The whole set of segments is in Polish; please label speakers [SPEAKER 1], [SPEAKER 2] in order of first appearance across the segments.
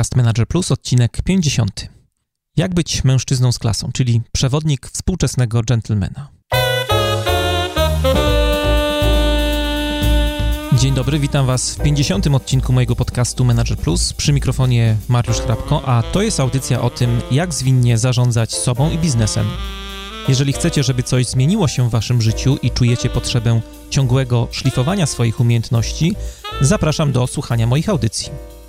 [SPEAKER 1] Podcast Manager Plus, odcinek 50. Jak być mężczyzną z klasą, czyli przewodnik współczesnego gentlemana. Dzień dobry, witam Was w 50. odcinku mojego podcastu Manager Plus. Przy mikrofonie Mariusz Hrabko, a to jest audycja o tym, jak zwinnie zarządzać sobą i biznesem. Jeżeli chcecie, żeby coś zmieniło się w Waszym życiu i czujecie potrzebę ciągłego szlifowania swoich umiejętności, zapraszam do słuchania moich audycji.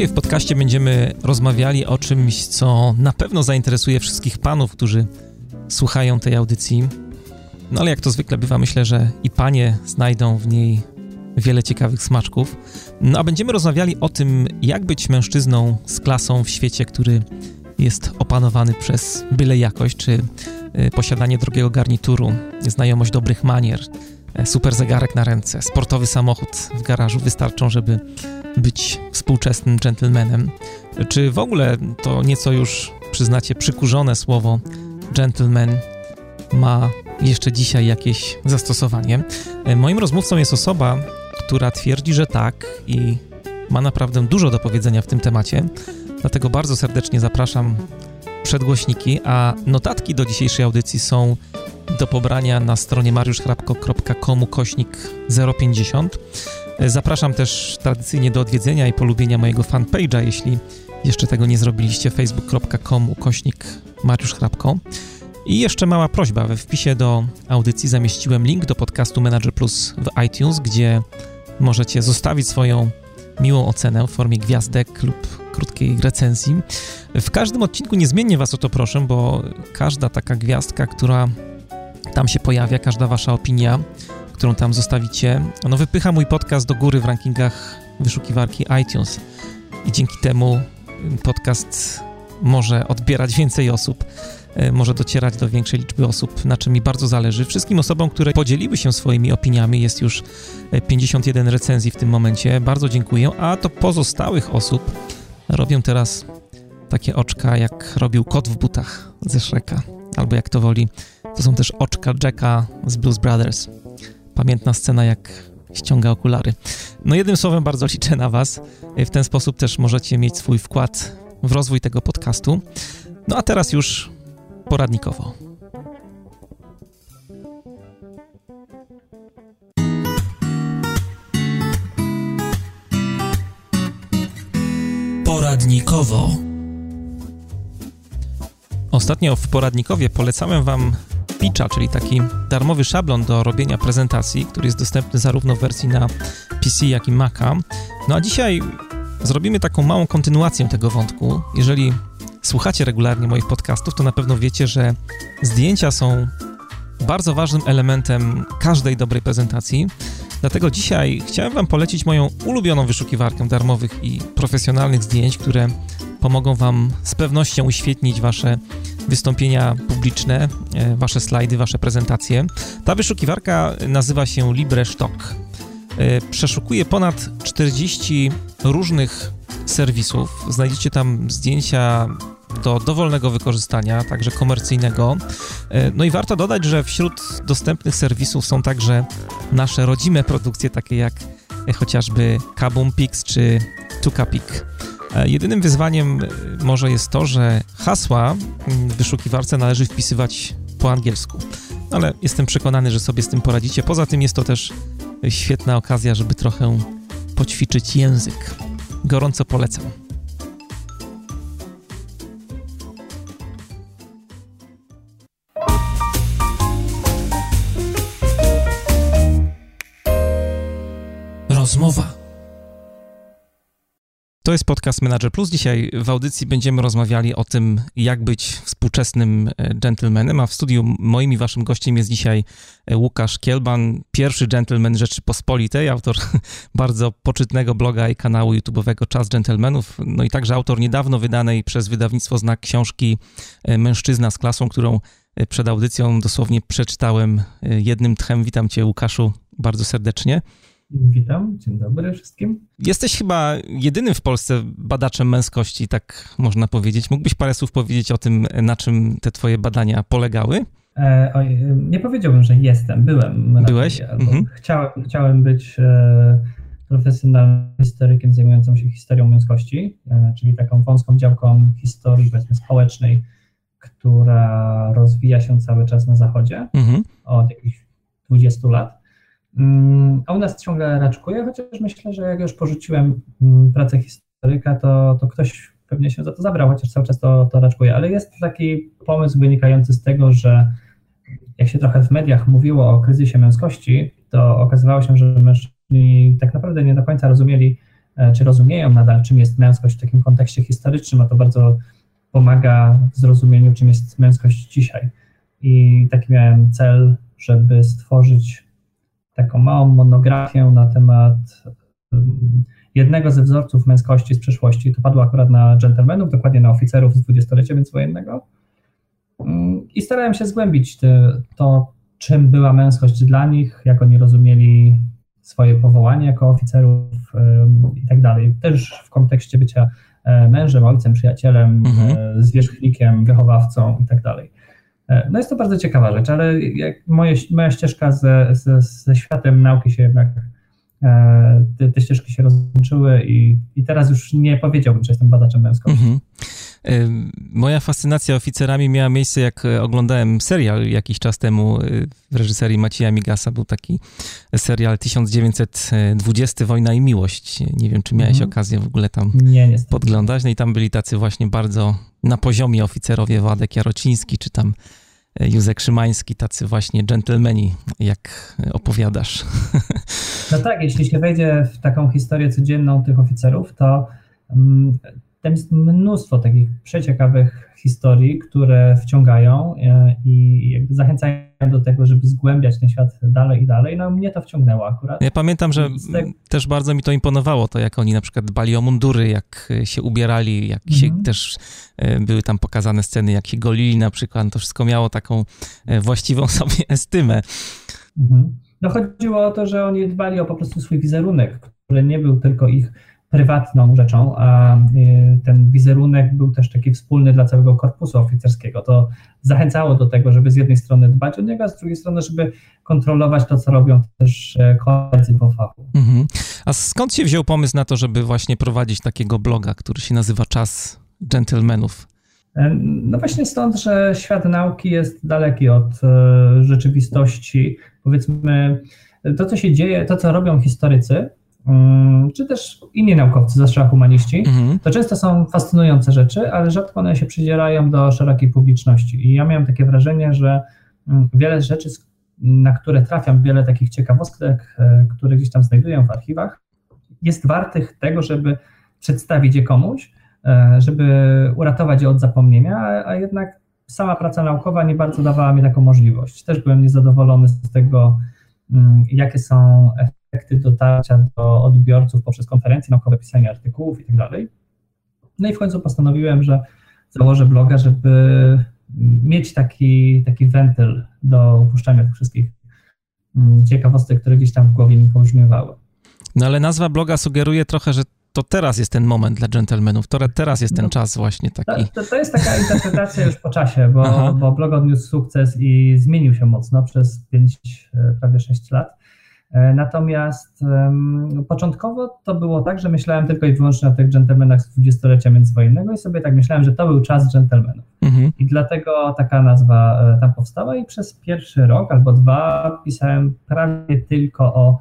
[SPEAKER 1] Dzisiaj w podcaście będziemy rozmawiali o czymś, co na pewno zainteresuje wszystkich panów, którzy słuchają tej audycji. No ale jak to zwykle bywa, myślę, że i panie znajdą w niej wiele ciekawych smaczków. No a będziemy rozmawiali o tym, jak być mężczyzną z klasą w świecie, który jest opanowany przez byle jakość, czy y, posiadanie drogiego garnituru, znajomość dobrych manier, e, super zegarek na ręce, sportowy samochód w garażu wystarczą, żeby być współczesnym gentlemanem. Czy w ogóle to nieco już, przyznacie, przykurzone słowo gentleman ma jeszcze dzisiaj jakieś zastosowanie? E, moim rozmówcą jest osoba, która twierdzi, że tak i ma naprawdę dużo do powiedzenia w tym temacie. Dlatego bardzo serdecznie zapraszam przed głośniki, a notatki do dzisiejszej audycji są do pobrania na stronie mariuszchrapko.com kośnik 050. Zapraszam też tradycyjnie do odwiedzenia i polubienia mojego fanpage'a, jeśli jeszcze tego nie zrobiliście, facebook.com kośnik Mariusz Hrabko. I jeszcze mała prośba, we wpisie do audycji zamieściłem link do podcastu Manager Plus w iTunes, gdzie możecie zostawić swoją miłą ocenę w formie gwiazdek lub krótkiej recenzji. W każdym odcinku niezmiennie Was o to proszę, bo każda taka gwiazdka, która tam się pojawia, każda Wasza opinia, którą tam zostawicie, no wypycha mój podcast do góry w rankingach wyszukiwarki iTunes. I dzięki temu podcast może odbierać więcej osób E, może docierać do większej liczby osób, na czym mi bardzo zależy. Wszystkim osobom, które podzieliły się swoimi opiniami, jest już 51 e, recenzji w tym momencie. Bardzo dziękuję. A to pozostałych osób robię teraz takie oczka, jak robił kot w butach ze Shreka, albo jak to woli. To są też oczka Jacka z Blues Brothers. Pamiętna scena, jak ściąga okulary. No jednym słowem bardzo liczę na Was. W ten sposób też możecie mieć swój wkład w rozwój tego podcastu. No a teraz już poradnikowo. Poradnikowo. Ostatnio w poradnikowie polecałem Wam Pitcha, czyli taki darmowy szablon do robienia prezentacji, który jest dostępny zarówno w wersji na PC, jak i Maca. No a dzisiaj zrobimy taką małą kontynuację tego wątku. Jeżeli słuchacie regularnie moich podcastów, to na pewno wiecie, że zdjęcia są bardzo ważnym elementem każdej dobrej prezentacji. Dlatego dzisiaj chciałem Wam polecić moją ulubioną wyszukiwarkę darmowych i profesjonalnych zdjęć, które pomogą Wam z pewnością uświetnić Wasze wystąpienia publiczne, e, Wasze slajdy, Wasze prezentacje. Ta wyszukiwarka nazywa się LibreStock. E, przeszukuje ponad 40 różnych serwisów. Znajdziecie tam zdjęcia do dowolnego wykorzystania, także komercyjnego. E, no i warto dodać, że wśród dostępnych serwisów są także nasze rodzime produkcje, takie jak chociażby Kabum Pix czy Tukapik. E, jedynym wyzwaniem może jest to, że hasła w wyszukiwarce należy wpisywać po angielsku. Ale jestem przekonany, że sobie z tym poradzicie. Poza tym jest to też świetna okazja, żeby trochę poćwiczyć język. Gorąco polecam. To jest podcast Manager Plus. Dzisiaj w audycji będziemy rozmawiali o tym, jak być współczesnym e, gentlemanem, a w studiu moim i waszym gościem jest dzisiaj e, Łukasz Kielban, pierwszy gentleman Rzeczypospolitej, autor bardzo poczytnego bloga i kanału YouTube'owego Czas Gentlemanów, no i także autor niedawno wydanej przez wydawnictwo Znak książki e, Mężczyzna z klasą, którą przed audycją dosłownie przeczytałem jednym tchem. Witam cię Łukaszu bardzo serdecznie.
[SPEAKER 2] Witam, dzień dobry wszystkim.
[SPEAKER 1] Jesteś chyba jedynym w Polsce badaczem męskości, tak można powiedzieć. Mógłbyś parę słów powiedzieć o tym, na czym te twoje badania polegały?
[SPEAKER 2] E, oj, nie powiedziałbym, że jestem, byłem.
[SPEAKER 1] Byłeś? Mhm.
[SPEAKER 2] Chciałem, chciałem być e, profesjonalnym historykiem zajmującym się historią męskości, e, czyli taką wąską działką historii powiedzmy społecznej, która rozwija się cały czas na zachodzie mhm. od jakichś 20 lat. Mm, a u nas ciągle raczkuje, chociaż myślę, że jak już porzuciłem mm, pracę historyka, to, to ktoś pewnie się za to zabrał, chociaż cały czas to, to raczkuje. Ale jest taki pomysł wynikający z tego, że jak się trochę w mediach mówiło o kryzysie męskości, to okazywało się, że mężczyźni tak naprawdę nie do końca rozumieli, e, czy rozumieją nadal, czym jest męskość w takim kontekście historycznym, a to bardzo pomaga w zrozumieniu, czym jest męskość dzisiaj. I taki miałem cel, żeby stworzyć taką małą monografię na temat jednego ze wzorców męskości z przeszłości. To padło akurat na dżentelmenów, dokładnie na oficerów z dwudziestolecia międzywojennego. Mm, I starałem się zgłębić te, to, czym była męskość dla nich, jak oni rozumieli swoje powołanie jako oficerów i tak dalej. Też w kontekście bycia e, mężem, ojcem, przyjacielem, mhm. E, zwierzchnikiem, wychowawcą i tak dalej. E, no jest to bardzo ciekawa rzecz, ale moje, moja ścieżka ze, ze, ze światem nauki się jednak, te, te ścieżki się rozłączyły i, i teraz już nie powiedziałbym, że jestem badaczem męskości. Mhm.
[SPEAKER 1] Moja fascynacja oficerami miała miejsce, jak e, oglądałem serial jakiś czas temu e, w reżyserii Macieja Migasa. Był taki serial 1920 Wojna i Miłość. Nie wiem, czy miałeś mhm. okazję w ogóle tam nie, podglądać. No i tam byli tacy właśnie bardzo na poziomie oficerowie Władek Jarociński, czy tam e, Józek Szymański, tacy właśnie dżentelmeni, jak opowiadasz.
[SPEAKER 2] No tak, jeśli się wejdzie w taką historię codzienną tych oficerów, to mm, tam jest mnóstwo takich przeciekawych historii, które wciągają e, i zachęcają do tego, żeby zgłębiać ten świat dalej i dalej. No mnie to wciągnęło akurat.
[SPEAKER 1] Ja pamiętam, że tego... też bardzo mi to imponowało, to jak oni na przykład dbali o mundury, jak się ubierali, jak mhm. się też e, były tam pokazane sceny, jak się golili na przykład. To wszystko miało taką e, właściwą sobie estymę.
[SPEAKER 2] Mhm. No chodziło o to, że oni dbali o po prostu swój wizerunek, który nie był tylko ich prywatną rzeczą, a y, ten wizerunek był też taki wspólny dla całego korpusu oficerskiego. To zachęcało do tego, żeby z jednej strony dbać o niego, a z drugiej strony, żeby kontrolować to, co robią też e, koledzy po fachu. Mhm.
[SPEAKER 1] A skąd się wziął pomysł na to, żeby właśnie prowadzić takiego bloga, który się nazywa Czas Gentlemanów?
[SPEAKER 2] E, no właśnie stąd, że świat nauki jest daleki od e, rzeczywistości. Powiedzmy, to, co się dzieje, to, co robią historycy, czy też inni naukowcy, zwłaszcza humaniści, mhm. to często są fascynujące rzeczy, ale rzadko one się przydzielają do szerokiej publiczności. I ja miałem takie wrażenie, że mm, wiele rzeczy, na które trafiam, wiele takich ciekawostek, e, które gdzieś tam znajduję w archiwach, jest wartych tego, żeby przedstawić je komuś, e, żeby uratować je od zapomnienia, a jednak sama praca naukowa nie bardzo dawała mi taką możliwość. Też byłem niezadowolony z tego, mm, jakie są efekty dotarcia do odbiorców poprzez konferencje naukowe, pisanie artykułów i tak dalej. No i w końcu postanowiłem, że założę bloga, żeby mieć taki, taki wentyl do opuszczania tych wszystkich mm, ciekawostek, które gdzieś tam w głowie mi pobrzmiewały.
[SPEAKER 1] No ale nazwa bloga sugeruje trochę, że to teraz jest ten moment dla dżentelmenów, to teraz jest ten no, czas właśnie taki.
[SPEAKER 2] To, to, jest taka interpretacja już po czasie, bo, bo blog odniósł sukces i zmienił się mocno przez 5, e, prawie 6 lat. E, natomiast um, początkowo to było tak, że myślałem tylko i wyłącznie o tych dżentelmenach z dwudziestolecia międzywojennego i sobie tak myślałem, że to był czas dżentelmenów. Mhm. I dlatego taka nazwa e, tam powstała i przez pierwszy rok albo dwa pisałem prawie tylko o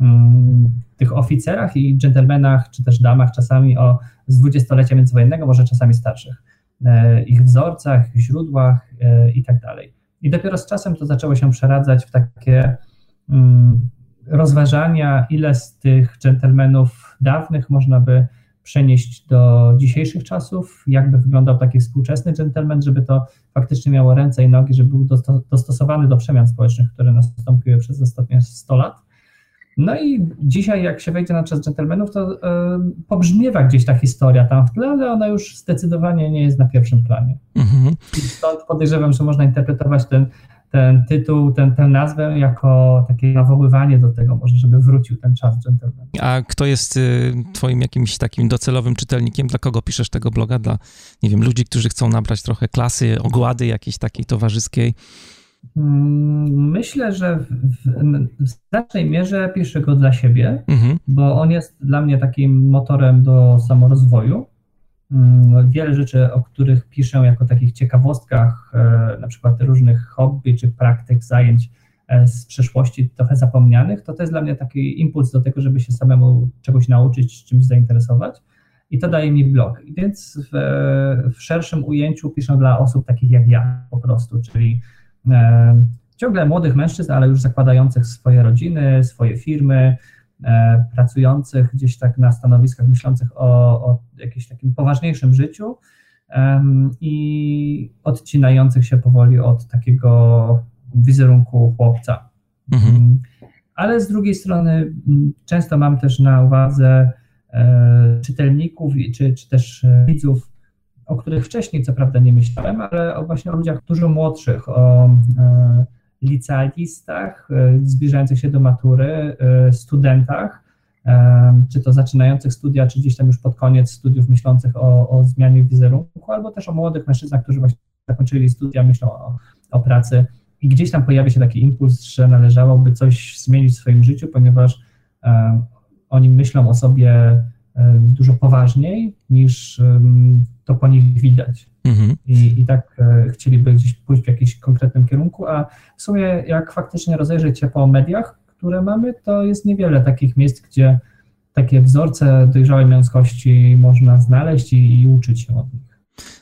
[SPEAKER 2] um, tych oficerach i dżentelmenach, czy też damach czasami o z dwudziestolecia międzywojennego, może czasami starszych, e, ich wzorcach, źródłach e, i tak dalej. I dopiero z czasem to zaczęło się przeradzać w takie um, rozważania, ile z tych dżentelmenów dawnych można by przenieść do dzisiejszych czasów, jakby wyglądał taki współczesny dżentelmen, żeby to faktycznie miało ręce i nogi, żeby był dostosowany do przemian społecznych, które nastąpiły przez ostatnie 100 lat. No i dzisiaj, jak się wejdzie na czas dżentelmenów, to yy, pobrzmiewa gdzieś ta historia tam w tle, ale ona już zdecydowanie nie jest na pierwszym planie. Mhm. I stąd podejrzewam, że można interpretować ten ten tytuł, ten, tę nazwę jako takie nawoływanie do tego może, żeby wrócił ten czas gentleman.
[SPEAKER 1] A kto jest y, twoim jakimś takim docelowym czytelnikiem? Dla kogo piszesz tego bloga? Dla, nie wiem, ludzi, którzy chcą nabrać trochę klasy, ogłady jakiejś takiej towarzyskiej?
[SPEAKER 2] Mm, myślę, że w, w, znacznej mierze piszę go dla siebie, mhm. bo on jest dla mnie takim motorem do samorozwoju. Mm, wiele rzeczy, o których piszę jako takich ciekawostkach, e, na przykład różnych hobby czy praktyk, zajęć e, z przeszłości trochę zapomnianych, to to jest dla mnie taki impuls do tego, żeby się samemu czegoś nauczyć, czymś zainteresować i to daje mi blog. Więc w, w szerszym ujęciu piszę dla osób takich jak ja po prostu, czyli e, ciągle młodych mężczyzn, ale już zakładających swoje rodziny, swoje firmy, pracujących gdzieś tak na stanowiskach, myślących o, o jakimś takim poważniejszym życiu e, i odcinających się powoli od takiego wizerunku chłopca. Mhm. Mm, ale z drugiej strony mm, często mam też na uwadze E, czytelników czy, czy też e, widzów, o których wcześniej co prawda nie myślałem, ale o właśnie o ludziach dużo młodszych, o e, licealistach zbliżających się do matury, studentach, czy to zaczynających studia, czy gdzieś tam już pod koniec studiów myślących o, o zmianie wizerunku, albo też o młodych mężczyznach, którzy właśnie zakończyli studia, myślą o, o pracy. I gdzieś tam pojawia się taki impuls, że należałoby coś zmienić w swoim życiu, ponieważ oni myślą o sobie dużo poważniej niż to po nich widać. Mhm. I, I tak e, chcieliby gdzieś pójść w jakimś konkretnym kierunku, a w sumie jak faktycznie rozejrzeć się po mediach, które mamy, to jest niewiele takich miejsc, gdzie takie wzorce dojrzałej męskości można znaleźć i, i uczyć się od nich.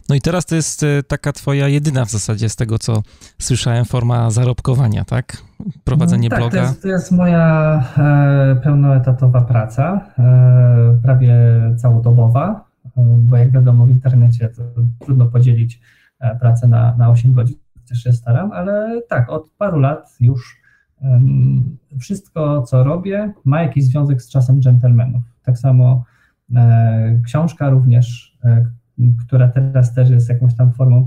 [SPEAKER 1] No i teraz to jest e, taka twoja jedyna w zasadzie z tego, co słyszałem, forma zarobkowania, tak? Prowadzenie
[SPEAKER 2] no, tak,
[SPEAKER 1] bloga.
[SPEAKER 2] To jest, to jest moja e, pełnoetatowa praca, e, prawie całodobowa, bo jak wiadomo w internecie to trudno podzielić e, pracę na, na 8 godzin, też się staram, ale tak, od paru lat już wszystko, co robię, ma jakiś związek z czasem dżentelmenów. Tak samo e, książka również, która teraz też jest jakąś tam formą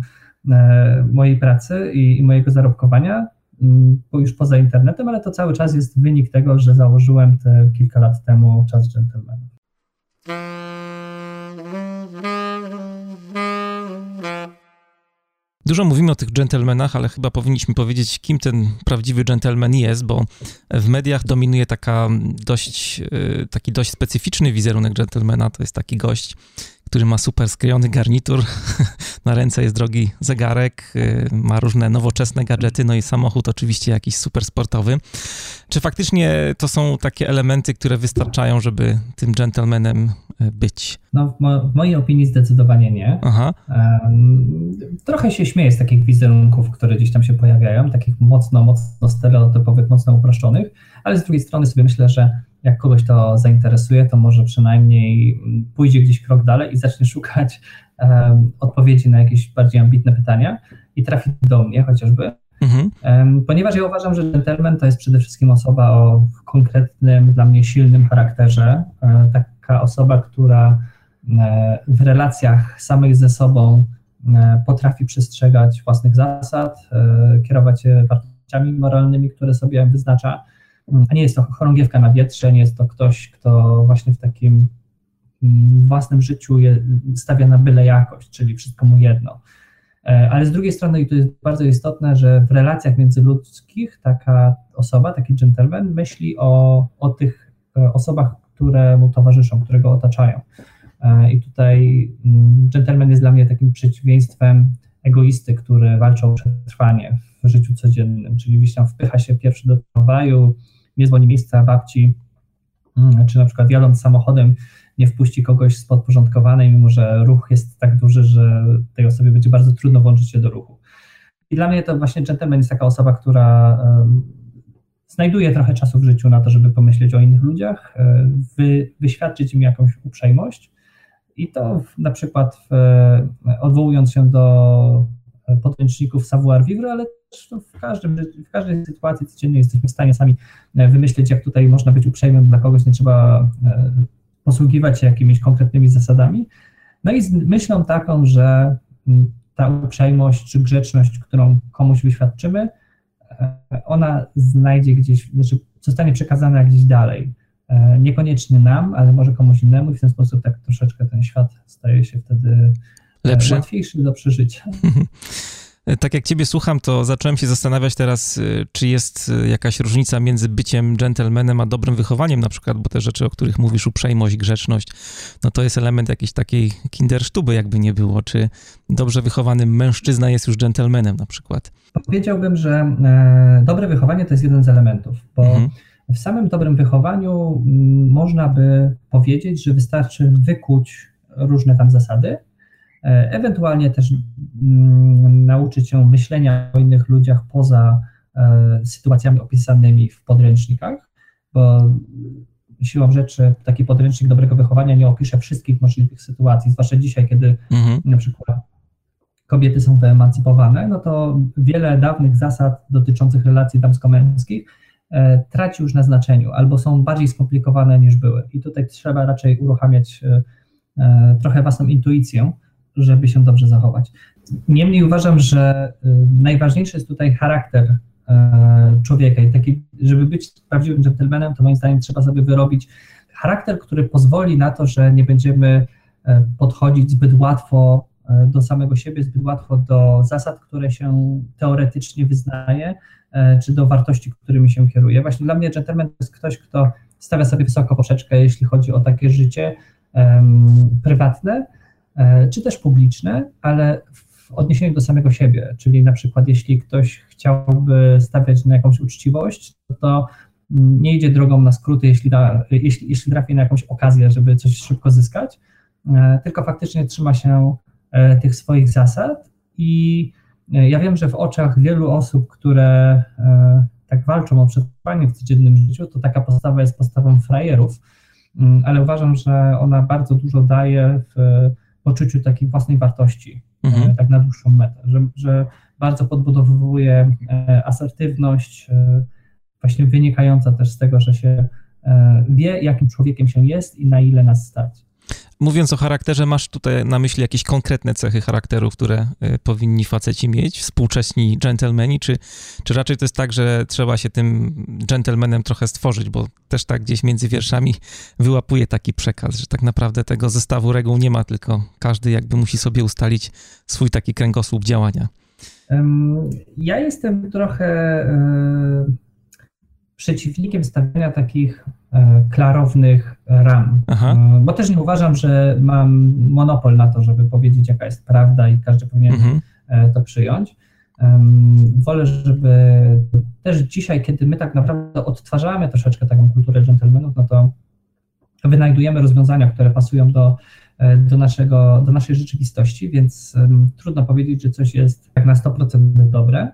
[SPEAKER 2] e, mojej pracy i, mojego zarobkowania, mm, już poza internetem, ale to cały czas jest wynik tego, że założyłem te kilka lat temu Czas Gentlemanów.
[SPEAKER 1] Dużo mówimy o tych dżentelmenach, ale chyba powinniśmy powiedzieć, kim ten prawdziwy dżentelmen jest, bo w mediach dominuje taka dość, e, taki dość specyficzny wizerunek dżentelmena. To jest taki gość, który ma super sklejony garnitur, na ręce jest drogi zegarek, y, ma różne nowoczesne gadżety, no i samochód oczywiście jakiś super sportowy. Czy faktycznie to są takie elementy, które wystarczają, żeby tym gentlemanem y, być?
[SPEAKER 2] No, w, mo w mojej opinii zdecydowanie nie. Aha. Um, trochę się śmieję z takich wizerunków, które gdzieś tam się pojawiają, takich mocno, mocno stereotypowych, mocno uproszczonych, ale z drugiej strony sobie myślę, że jak kogoś to zainteresuje, to może przynajmniej pójdzie gdzieś krok dalej i zacznie szukać um, odpowiedzi na jakieś bardziej ambitne pytania i trafi do mnie chociażby. Mhm. Um, ponieważ ja uważam, że gentleman to jest przede wszystkim osoba o konkretnym, dla mnie silnym charakterze. E, taka osoba, która e, w relacjach samych ze sobą e, potrafi przestrzegać własnych zasad, kierować się wartościami moralnymi, które sobie wyznacza a nie jest to chorągiewka na wietrze, nie jest to ktoś, kto właśnie w takim mm, własnym życiu je, stawia na byle jakość, czyli wszystko mu jedno. E, ale z drugiej strony, i to jest bardzo istotne, że w relacjach międzyludzkich taka osoba, taki gentleman myśli o, o tych e, osobach, które mu towarzyszą, które go otaczają. E, I tutaj mm, gentleman jest dla mnie takim przeciwieństwem egoisty, który walczy o przetrwanie w życiu codziennym, czyli gdzieś tam wpycha się pierwszy do tramwaju, nie zwolni miejsca babci, mm, czy na przykład jadąc samochodem nie wpuści kogoś z podporządkowanej, mimo że ruch jest tak duży, że tej osobie będzie bardzo trudno włączyć się do ruchu. I dla mnie to właśnie gentleman jest taka osoba, która znajduje trochę czasu w życiu na to, żeby pomyśleć o innych ludziach, e, wy, wyświadczyć im jakąś uprzejmość i to na przykład w, odwołując się do podręczników savoir vivre, ale też w, każdym, w każdej sytuacji codziennej jesteśmy w stanie sami e, wymyślić, jak tutaj można być uprzejmym dla kogoś, nie trzeba e, posługiwać się jakimiś konkretnymi zasadami. No i z myślą taką, że ta uprzejmość czy grzeczność, którą komuś wyświadczymy, e, ona znajdzie gdzieś, znaczy zostanie przekazana gdzieś dalej. Niekoniecznie nam, ale może komuś innemu i w ten sposób tak troszeczkę ten świat staje się wtedy lepszy. łatwiejszy do przeżycia.
[SPEAKER 1] Tak jak ciebie słucham, to zacząłem się zastanawiać teraz, y, czy jest y, jakaś różnica między byciem dżentelmenem a dobrym wychowaniem na przykład, bo te rzeczy, o których mówisz, uprzejmość, grzeczność, no to jest element jakiejś takiej kindersztuby, jakby nie było. Czy dobrze wychowany mężczyzna jest już dżentelmenem na przykład?
[SPEAKER 2] Powiedziałbym, że e, dobre wychowanie to jest jeden z elementów, bo mhm. w samym dobrym wychowaniu m, można by powiedzieć, że wystarczy wykuć różne tam zasady, ewentualnie też mm, nauczyć się myślenia o innych ludziach poza e, sytuacjami opisanymi w podręcznikach, bo siłą rzeczy taki podręcznik dobrego wychowania nie opisze wszystkich możliwych sytuacji, zwłaszcza dzisiaj, kiedy mhm. na przykład kobiety są wyemancypowane, no to wiele dawnych zasad dotyczących relacji damsko-męskich e, traci już na znaczeniu albo są bardziej skomplikowane niż były. I tutaj trzeba raczej uruchamiać trochę własną intuicję, żeby się dobrze zachować. Niemniej uważam, że y, najważniejszy jest tutaj charakter y, człowieka i taki, żeby być prawdziwym dżentelmenem, to moim zdaniem trzeba sobie wyrobić charakter, który pozwoli na to, że nie będziemy y, podchodzić zbyt łatwo do samego siebie, zbyt łatwo do zasad, które się teoretycznie wyznaje, czy do wartości, którymi się kieruje. Właśnie dla mnie dżentelmen to jest ktoś, kto stawia sobie wysoko poprzeczkę, jeśli chodzi o takie życie um, prywatne, czy też publiczne, ale w odniesieniu do samego siebie, czyli na przykład jeśli ktoś chciałby stawiać na jakąś uczciwość, to nie idzie drogą na skróty, jeśli, da, jeśli, jeśli trafi na jakąś okazję, żeby coś szybko zyskać, e, tylko faktycznie trzyma się e, tych swoich zasad i ja wiem, że w oczach wielu osób, które tak walczą o przetrwanie w codziennym życiu, to taka postawa jest postawą frajerów, mm, ale uważam, że ona bardzo dużo daje w poczuciu takiej własnej wartości, mhm. E, tak na dłuższą metę, że, że bardzo podbudowuje e, asertywność, e, właśnie wynikająca też z tego, że się wie, jakim człowiekiem się jest i na ile nas stać.
[SPEAKER 1] Mówiąc o charakterze, masz tutaj na myśli jakieś konkretne cechy charakteru, które y, powinni faceci mieć, współcześni dżentelmeni, czy, czy raczej to jest tak, że trzeba się tym dżentelmenem trochę stworzyć, bo też tak gdzieś między wierszami wyłapuje taki przekaz, że tak naprawdę tego zestawu reguł nie ma, tylko każdy jakby musi sobie ustalić swój taki kręgosłup działania.
[SPEAKER 2] Ja jestem trochę e, przeciwnikiem stawiania takich klarownych ram, Aha. E, bo też nie uważam, że mam monopol na to, żeby powiedzieć, jaka jest prawda i każdy powinien mhm. E, to przyjąć. Wolę, żeby też dzisiaj, kiedy my tak naprawdę odtwarzamy troszeczkę taką kulturę dżentelmenów, no to wynajdujemy rozwiązania, które pasują do, do, naszego, do naszej rzeczywistości, więc trudno powiedzieć, że coś jest jak na 100% dobre.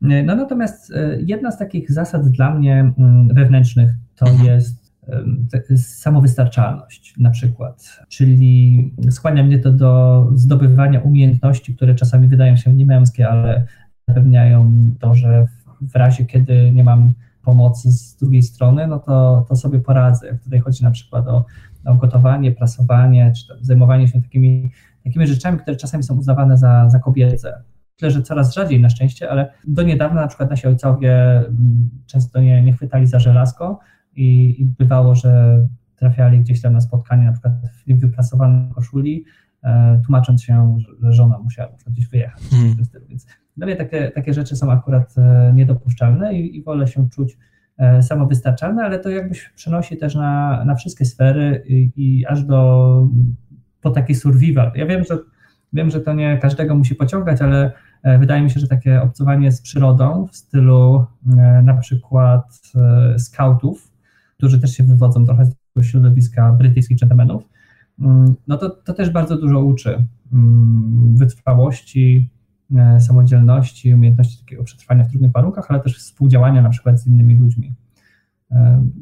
[SPEAKER 2] No natomiast e, jedna z takich zasad dla mnie mm, wewnętrznych to mhm. jest samowystarczalność na przykład, czyli skłania mnie to do zdobywania umiejętności, które czasami wydają się niemęskie, ale zapewniają to, że w razie, kiedy nie mam pomocy z drugiej strony, no to, to sobie poradzę. Tutaj chodzi na przykład o, o gotowanie, prasowanie, czy zajmowanie się takimi, takimi rzeczami, które czasami są uznawane za, za kobiece Myślę, że coraz rzadziej na szczęście, ale do niedawna na przykład nasi ojcowie mm, często nie, nie chwytali za żelazko i, i bywało, że trafiali gdzieś tam na spotkanie, na przykład w wyprasowanej koszuli, e, tłumacząc się, że żona musiała gdzieś wyjechać. Hmm. Więc dla mnie takie, takie rzeczy są akurat e, niedopuszczalne i, i wolę się czuć e, samowystarczalny, ale to jakbyś przenosi też na, na wszystkie sfery i, i aż do po taki survival. Ja wiem, że wiem, że to nie każdego musi pociągać, ale wydaje mi się, że takie obcowanie z przyrodą w stylu na przykład skautów, którzy też się wywodzą trochę z tego środowiska brytyjskich gentlemanów, mm, no to, to też bardzo dużo uczy mm, wytrwałości, samodzielności, umiejętności takiego przetrwania w trudnych warunkach, ale też współdziałania na przykład z innymi ludźmi.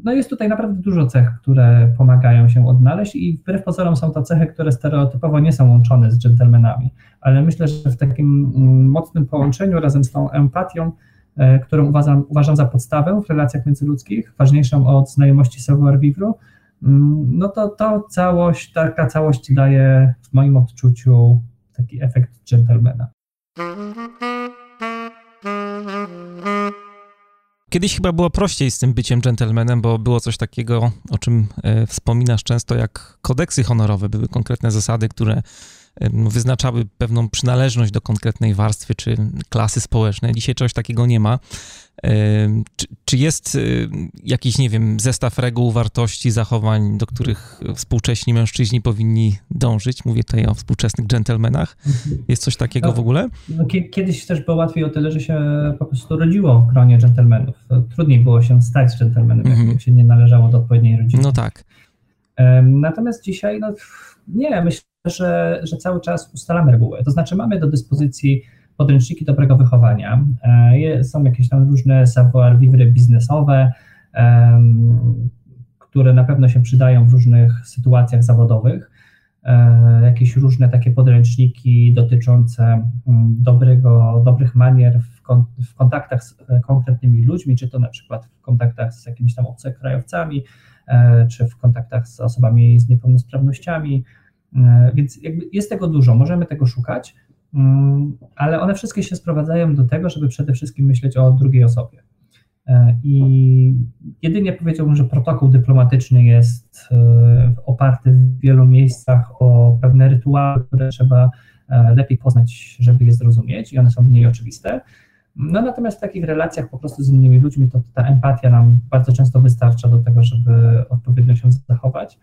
[SPEAKER 2] No jest tutaj naprawdę dużo cech, które pomagają się odnaleźć i wbrew pozorom są to cechy, które stereotypowo nie są łączone z dżentelmenami, ale myślę, że w takim mm, mocnym połączeniu razem z tą empatią, e, którą uważam, uważam za podstawę w relacjach międzyludzkich, ważniejszą od znajomości savoir vivre, mm, no to, to całość, taka całość daje w moim odczuciu taki efekt dżentelmena.
[SPEAKER 1] Kiedyś chyba było prościej z tym byciem dżentelmenem, bo było coś takiego, o czym e, wspominasz często, jak kodeksy honorowe. Były konkretne zasady, które wyznaczały pewną przynależność do konkretnej warstwy czy klasy społecznej. Dzisiaj czegoś takiego nie ma. Czy, czy, jest y, jakiś, nie wiem, zestaw reguł, wartości, zachowań, do których współcześni mężczyźni powinni dążyć? Mówię tutaj o współczesnych dżentelmenach. Jest coś takiego
[SPEAKER 2] no,
[SPEAKER 1] w ogóle?
[SPEAKER 2] No, kiedyś też było łatwiej o tyle, że się po prostu rodziło w gronie dżentelmenów. Trudniej było się stać dżentelmenem, mhm. jak się nie należało do odpowiedniej rodziny.
[SPEAKER 1] No tak.
[SPEAKER 2] Natomiast dzisiaj, no nie, myślę, że, że cały czas ustalamy reguły. To znaczy mamy do dyspozycji podręczniki dobrego wychowania. E, są jakieś tam różne savoir-vivre biznesowe, które na pewno się przydają w różnych sytuacjach zawodowych. E, jakieś różne takie podręczniki dotyczące mm, dobrego, dobrych manier w, kontaktach z e, konkretnymi ludźmi, czy to na przykład w kontaktach z jakimiś tam obcokrajowcami, czy w kontaktach z osobami z niepełnosprawnościami. Więc jakby jest tego dużo, możemy tego szukać. Mm, ale one wszystkie się sprowadzają do tego, żeby przede wszystkim myśleć o drugiej osobie. E, I jedynie powiedziałbym, że protokół dyplomatyczny jest e, oparty w wielu miejscach o pewne rytuały, które trzeba e, lepiej poznać, żeby je zrozumieć, i one są mniej oczywiste. No natomiast w takich relacjach po prostu z innymi ludźmi, to ta empatia nam bardzo często wystarcza do tego, żeby odpowiednio się zachować.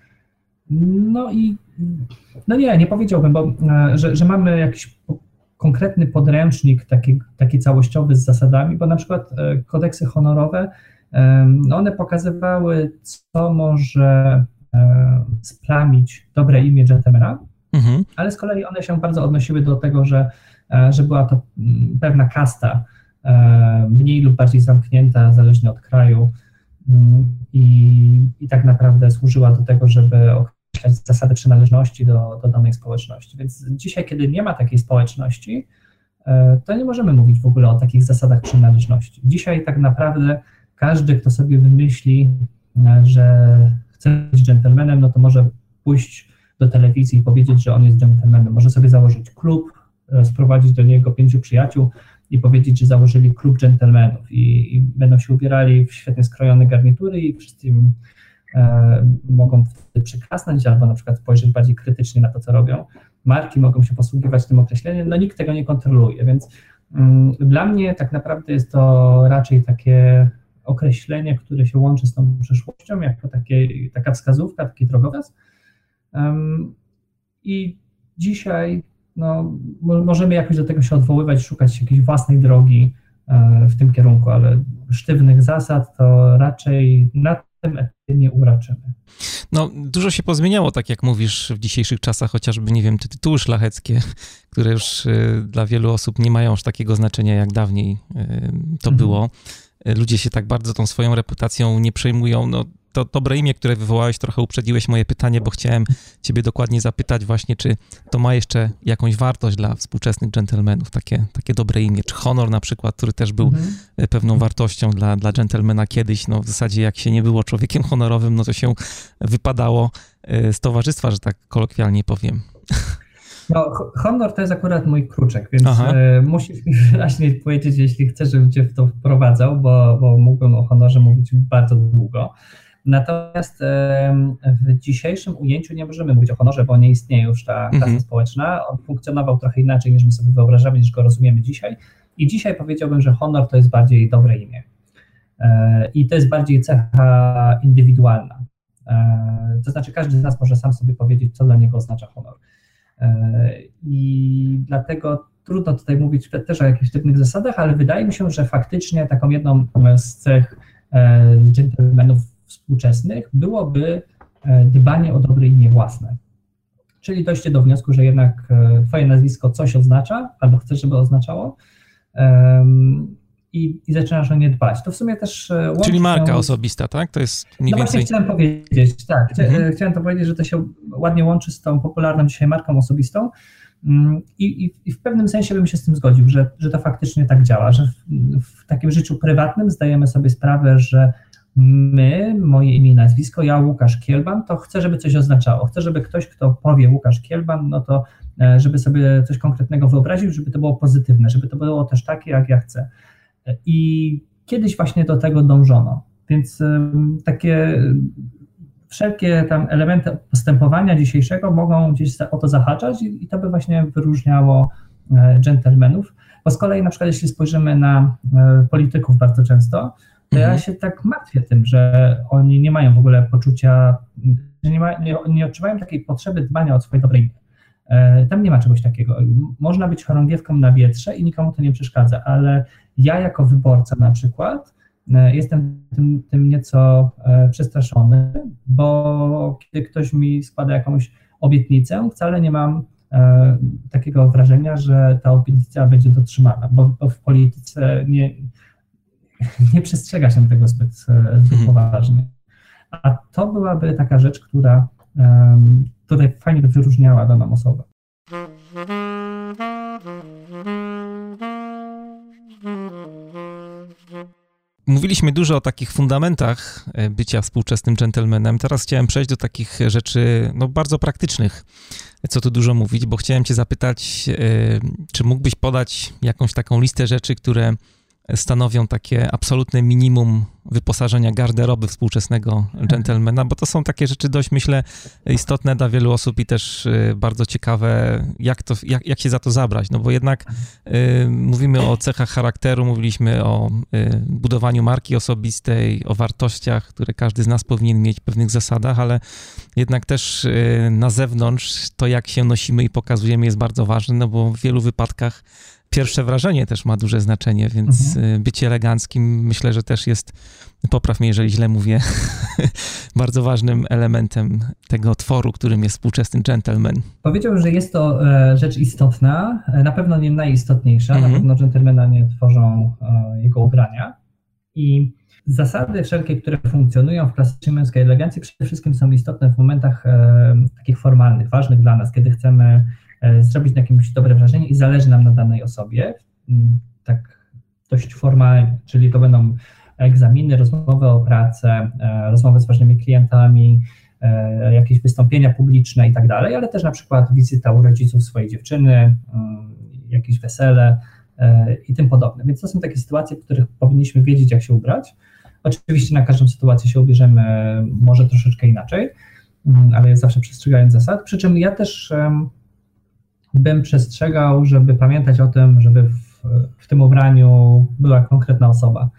[SPEAKER 2] No i no nie, nie powiedziałbym, bo, e, że, że mamy jakiś konkretny podręcznik taki, taki całościowy z zasadami, bo na przykład e, kodeksy honorowe, no one pokazywały, co może e, splamić dobre imię gentlemana, mhm. ale z kolei one się bardzo odnosiły do tego, że, że była to mm, pewna kasta, mniej lub bardziej zamknięta, zależnie od kraju, mm, i, i tak naprawdę służyła do tego, żeby określać zasady przynależności do, do danej społeczności. Więc dzisiaj, kiedy nie ma takiej społeczności, e, to nie możemy mówić w ogóle o takich zasadach przynależności. Dzisiaj tak naprawdę każdy, kto sobie wymyśli, e, że chce być dżentelmenem, no to może pójść do telewizji i powiedzieć, że on jest dżentelmenem. Może sobie założyć klub, e, sprowadzić do niego pięciu przyjaciół i powiedzieć, że założyli klub dżentelmenów i, i będą się ubierali w świetnie skrojone garnitury i wszyscy im mogą wtedy przyklasnąć albo na przykład spojrzeć bardziej krytycznie na to, co robią. Marki mogą się posługiwać tym określeniem, no nikt tego nie kontroluje, więc mm, dla mnie tak naprawdę jest to raczej takie określenie, które się łączy z tą przyszłością, jako takie, taka wskazówka, taki drogowskaz. I dzisiaj no, możemy jakoś do tego się odwoływać, szukać jakiejś własnej drogi e, w tym kierunku, ale sztywnych zasad to raczej na tym etapie nie uraczymy.
[SPEAKER 1] No, dużo się pozmieniało, tak jak mówisz, w dzisiejszych czasach, chociażby, nie wiem, te tytuły szlacheckie, które już y, dla wielu osób nie mają aż takiego znaczenia, jak dawniej y, to mhm. było. Ludzie się tak bardzo tą swoją reputacją nie przejmują. No, to dobre imię, które wywołałeś, trochę uprzedziłeś moje pytanie, bo chciałem ciebie dokładnie zapytać właśnie, czy to ma jeszcze jakąś wartość dla współczesnych dżentelmenów, takie, takie dobre imię, czy honor na przykład, który też był mhm. E, pewną wartością dla, dla dżentelmena kiedyś, no w zasadzie jak się nie było człowiekiem honorowym, no to się wypadało e, z towarzystwa, że tak kolokwialnie powiem.
[SPEAKER 2] No, honor to jest akurat mój kruczek, więc Aha. E, musisz mi wyraźnie powiedzieć, jeśli chcesz, żebym cię w to wprowadzał, bo, bo mógłbym o honorze mówić bardzo długo. Natomiast w dzisiejszym ujęciu nie możemy mówić o honorze, bo nie istnieje już ta klasa mhm. społeczna. On funkcjonował trochę inaczej niż my sobie wyobrażamy, niż go rozumiemy dzisiaj. I dzisiaj powiedziałbym, że honor to jest bardziej dobre imię. E, I to jest bardziej cecha indywidualna. E, to znaczy, każdy z nas może sam sobie powiedzieć, co dla niego oznacza honor. E, I dlatego trudno tutaj mówić też o jakichś sztywnych zasadach, ale wydaje mi się, że faktycznie taką jedną z cech dżentelmenów współczesnych byłoby e, dbanie o dobre imię własne. Czyli dojście do wniosku, że jednak e, Twoje nazwisko coś oznacza, albo chcesz, żeby oznaczało, i, i zaczynasz o nie dbać. To w sumie też.
[SPEAKER 1] E, Czyli marka się... osobista, tak? To jest mniej no
[SPEAKER 2] więcej.
[SPEAKER 1] właśnie
[SPEAKER 2] chciałem powiedzieć, tak. Mhm. Chciałem to powiedzieć, że to się ładnie łączy z tą popularną dzisiaj marką osobistą. Mm, I, i, I, w pewnym sensie bym się z tym zgodził, że, że to faktycznie tak działa, że w, w takim życiu prywatnym zdajemy sobie sprawę, że my, moje imię i nazwisko, ja Łukasz Kielban, to chcę, żeby coś oznaczało. Chcę, żeby ktoś, kto powie Łukasz Kielban, no to e, żeby sobie coś konkretnego wyobraził, żeby to było pozytywne, żeby to było też takie, jak ja chcę. I kiedyś właśnie do tego dążono. Więc takie wszelkie tam elementy postępowania dzisiejszego mogą gdzieś o to zahaczać i, i to by właśnie wyróżniało dżentelmenów. Bo z kolei na przykład jeśli spojrzymy na polityków bardzo często, to ja mhm. się tak martwię tym, że oni nie mają w ogóle poczucia, że nie, ma, nie, nie odczuwają takiej potrzeby dbania o swoje dobre imię. E, tam nie ma czegoś takiego. Można być chorągiewką na wietrze i nikomu to nie przeszkadza, ale ja jako wyborca na przykład e, jestem tym, tym nieco e, przestraszony, bo kiedy ktoś mi składa jakąś obietnicę, wcale nie mam takiego wrażenia, że ta obietnica będzie dotrzymana, bo, bo w polityce nie, nie przestrzega się tego zbyt, zbyt mhm. poważnie. A to byłaby taka rzecz, która tutaj fajnie by wyróżniała daną osobę.
[SPEAKER 1] Mówiliśmy dużo o takich fundamentach e, bycia współczesnym gentlemanem. Teraz chciałem przejść do takich rzeczy no, bardzo praktycznych. Co tu dużo mówić, bo chciałem Cię zapytać, e, czy mógłbyś podać jakąś taką listę rzeczy, które stanowią takie absolutne minimum wyposażenia garderoby współczesnego gentlemana, bo to są takie rzeczy dość, myślę, istotne dla wielu osób i też y, bardzo ciekawe, jak, to, jak, jak się za to zabrać, no bo jednak y, mówimy o cechach charakteru, mówiliśmy o y, budowaniu marki osobistej, o wartościach, które każdy z nas powinien mieć, pewnych zasadach, ale jednak też y, na zewnątrz to, jak się nosimy i pokazujemy jest bardzo ważne, no bo w wielu wypadkach pierwsze wrażenie też ma duże znaczenie, więc mhm. Y, bycie eleganckim myślę, że też jest, popraw mnie, jeżeli źle mówię, bardzo ważnym elementem tego tworu, którym jest współczesny gentleman.
[SPEAKER 2] Powiedziałbym, że jest to e, rzecz istotna, e, na pewno nie najistotniejsza, mhm. na pewno gentlemana nie tworzą e, jego ubrania i zasady wszelkie, które funkcjonują w klasycznej męskiej elegancji przede wszystkim są istotne w momentach takich formalnych, ważnych dla nas, kiedy chcemy E, zrobić na kimś dobre wrażenie i zależy nam na danej osobie, mm, tak dość formalnie, czyli to będą egzaminy, rozmowy o pracę, e, rozmowy z ważnymi klientami, e, jakieś wystąpienia publiczne i tak dalej, ale też na przykład wizyta u rodziców swojej dziewczyny, mm, jakieś wesele i tym podobne. Więc to są takie sytuacje, w których powinniśmy wiedzieć, jak się ubrać. Oczywiście na każdą sytuację się ubierzemy może troszeczkę inaczej, mm, ale zawsze przestrzegając zasad. Przy czym ja też bym przestrzegał, żeby pamiętać o tym, żeby w, w tym ubraniu była konkretna osoba.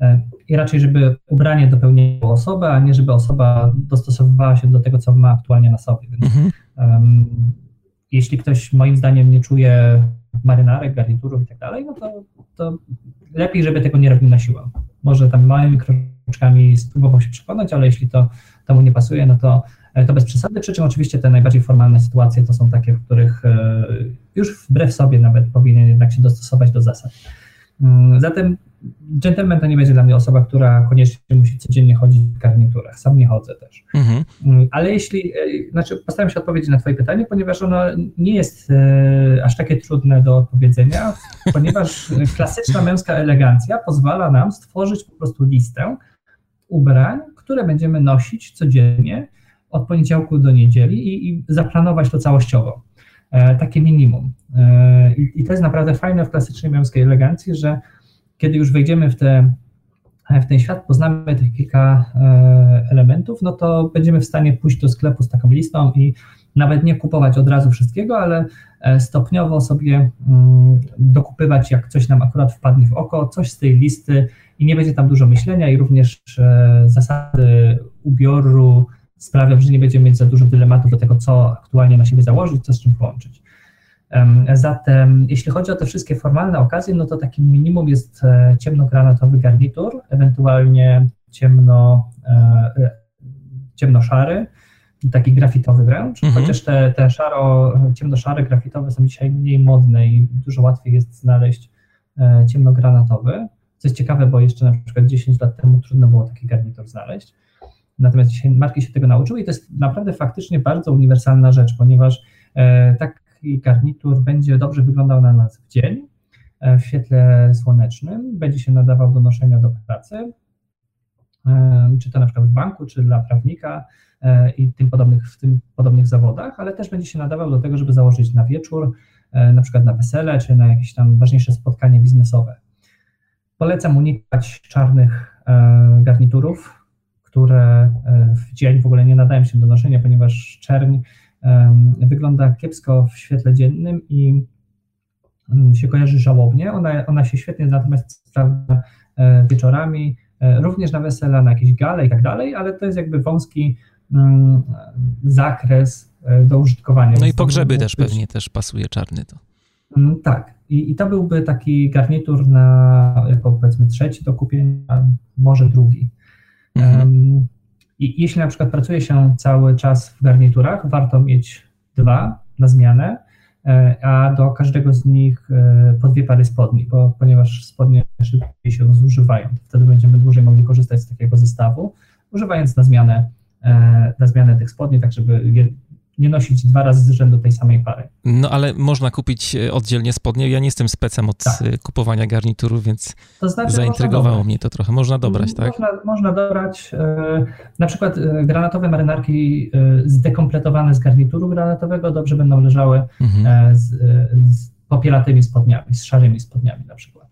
[SPEAKER 2] E, I raczej, żeby ubranie dopełniało osobę, a nie żeby osoba dostosowywała się do tego, co ma aktualnie na sobie. Więc, mhm. um, jeśli ktoś moim zdaniem nie czuje marynarek, garniturów i tak dalej, no to, to lepiej, żeby tego nie robił na siłę. Może tam małymi kroczkami spróbował się przekonać, ale jeśli to, to mu nie pasuje, no to to bez przesady, przy czym oczywiście te najbardziej formalne sytuacje to są takie, w których e, już wbrew sobie nawet powinien jednak się dostosować do zasad. Mm, zatem gentleman to nie będzie dla mnie osoba, która koniecznie musi codziennie chodzić w garniturach. Sam nie chodzę też. Mhm. Mm, ale jeśli, e, znaczy postaram się odpowiedzieć na Twoje pytanie, ponieważ ono nie jest e, aż takie trudne do odpowiedzenia, ponieważ klasyczna męska elegancja pozwala nam stworzyć po prostu listę ubrań, które będziemy nosić codziennie od poniedziałku do niedzieli i, i zaplanować to całościowo. E, takie minimum. E, i, to jest naprawdę fajne w klasycznej męskiej elegancji, że kiedy już wejdziemy w, te, w ten świat, poznamy tych kilka e, elementów, no to będziemy w stanie pójść do sklepu z taką listą i nawet nie kupować od razu wszystkiego, ale e, stopniowo sobie mm, dokupywać, jak coś nam akurat wpadnie w oko, coś z tej listy i nie będzie tam dużo myślenia i również e, zasady ubioru, sprawią, że nie będziemy mieć za dużo dylematów do tego, co aktualnie na siebie założyć, co z czym połączyć. Zatem, jeśli chodzi o te wszystkie formalne okazje, no to takim minimum jest e, ciemnogranatowy garnitur, ewentualnie ciemno, e, e, ciemnoszary, taki grafitowy wręcz, mhm. chociaż te, te szaro, ciemnoszare grafitowe są dzisiaj mniej modne i dużo łatwiej jest znaleźć ciemnogranatowy, co jest ciekawe, bo jeszcze na przykład 10 lat temu trudno było taki garnitur znaleźć. Natomiast dzisiaj marki się tego nauczyły i to jest naprawdę faktycznie bardzo uniwersalna rzecz, ponieważ e, taki garnitur będzie dobrze wyglądał na nas w dzień, e, w świetle słonecznym, będzie się nadawał do noszenia do pracy, e, czy to na przykład w banku, czy dla prawnika i tym podobnych, w tym podobnych zawodach, ale też będzie się nadawał do tego, żeby założyć na wieczór, na przykład na wesele, czy na jakieś tam ważniejsze spotkanie biznesowe. Polecam unikać czarnych garniturów, które w dzień w ogóle nie nadają się do noszenia, ponieważ czerń wygląda kiepsko w świetle dziennym i mm, się kojarzy żałobnie. Ona, ona się świetnie natomiast sprawdza wieczorami, również na wesela, na jakieś gale i tak dalej, ale to jest jakby wąski mm, zakres do użytkowania.
[SPEAKER 1] No i pogrzeby też pewnie też pasuje czarny to.
[SPEAKER 2] Mm, tak. I, I to byłby taki garnitur na jako powiedzmy trzeci do kupienia, może drugi. Mhm. I jeśli na przykład pracuje się cały czas w garniturach, warto mieć dwa na zmianę, e, a do każdego z nich e, po dwie pary spodni, bo, ponieważ spodnie szybciej się zużywają. Wtedy będziemy dłużej mogli korzystać z takiego zestawu, używając na zmianę, e, na zmianę tych spodni, tak żeby nie nosić dwa razy z rzędu tej samej pary.
[SPEAKER 1] No ale można kupić e, oddzielnie spodnie. Ja nie jestem specem od tak. E, kupowania garnituru, więc to znaczy, zaintrygowało mnie to trochę. Można dobrać,
[SPEAKER 2] można,
[SPEAKER 1] tak?
[SPEAKER 2] Można, można dobrać e, na przykład granatowe marynarki zdekompletowane z garnituru granatowego dobrze będą leżały mhm. z, z popielatymi spodniami, z szarymi spodniami na przykład,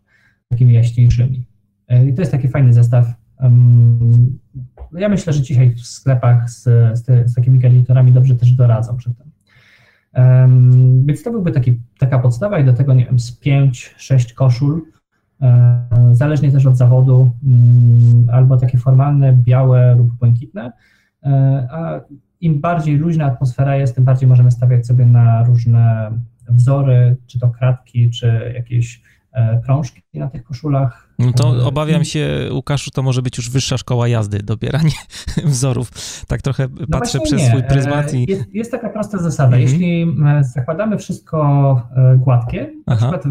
[SPEAKER 2] takimi jaśniejszymi. I to jest taki fajny zestaw ja myślę, że dzisiaj w sklepach z, z, z takimi garniturami dobrze też doradzą przy tym. Um, więc to byłby taki, taka podstawa i do tego, nie wiem, z 5-6 koszul, um, zależnie też od zawodu, um, albo takie formalne, białe lub błękitne, e, a im bardziej luźna atmosfera jest, tym bardziej możemy stawiać sobie na różne wzory, czy to kratki, czy jakieś E, prążki na tych koszulach.
[SPEAKER 1] No to e, obawiam się, Łukaszu, to może być już wyższa szkoła jazdy, dobieranie wzorów. Tak trochę no patrzę przez nie. swój pryzmat i...
[SPEAKER 2] Jest, jest taka prosta zasada. Mhm. Jeśli zakładamy wszystko e, gładkie, na Aha. przykład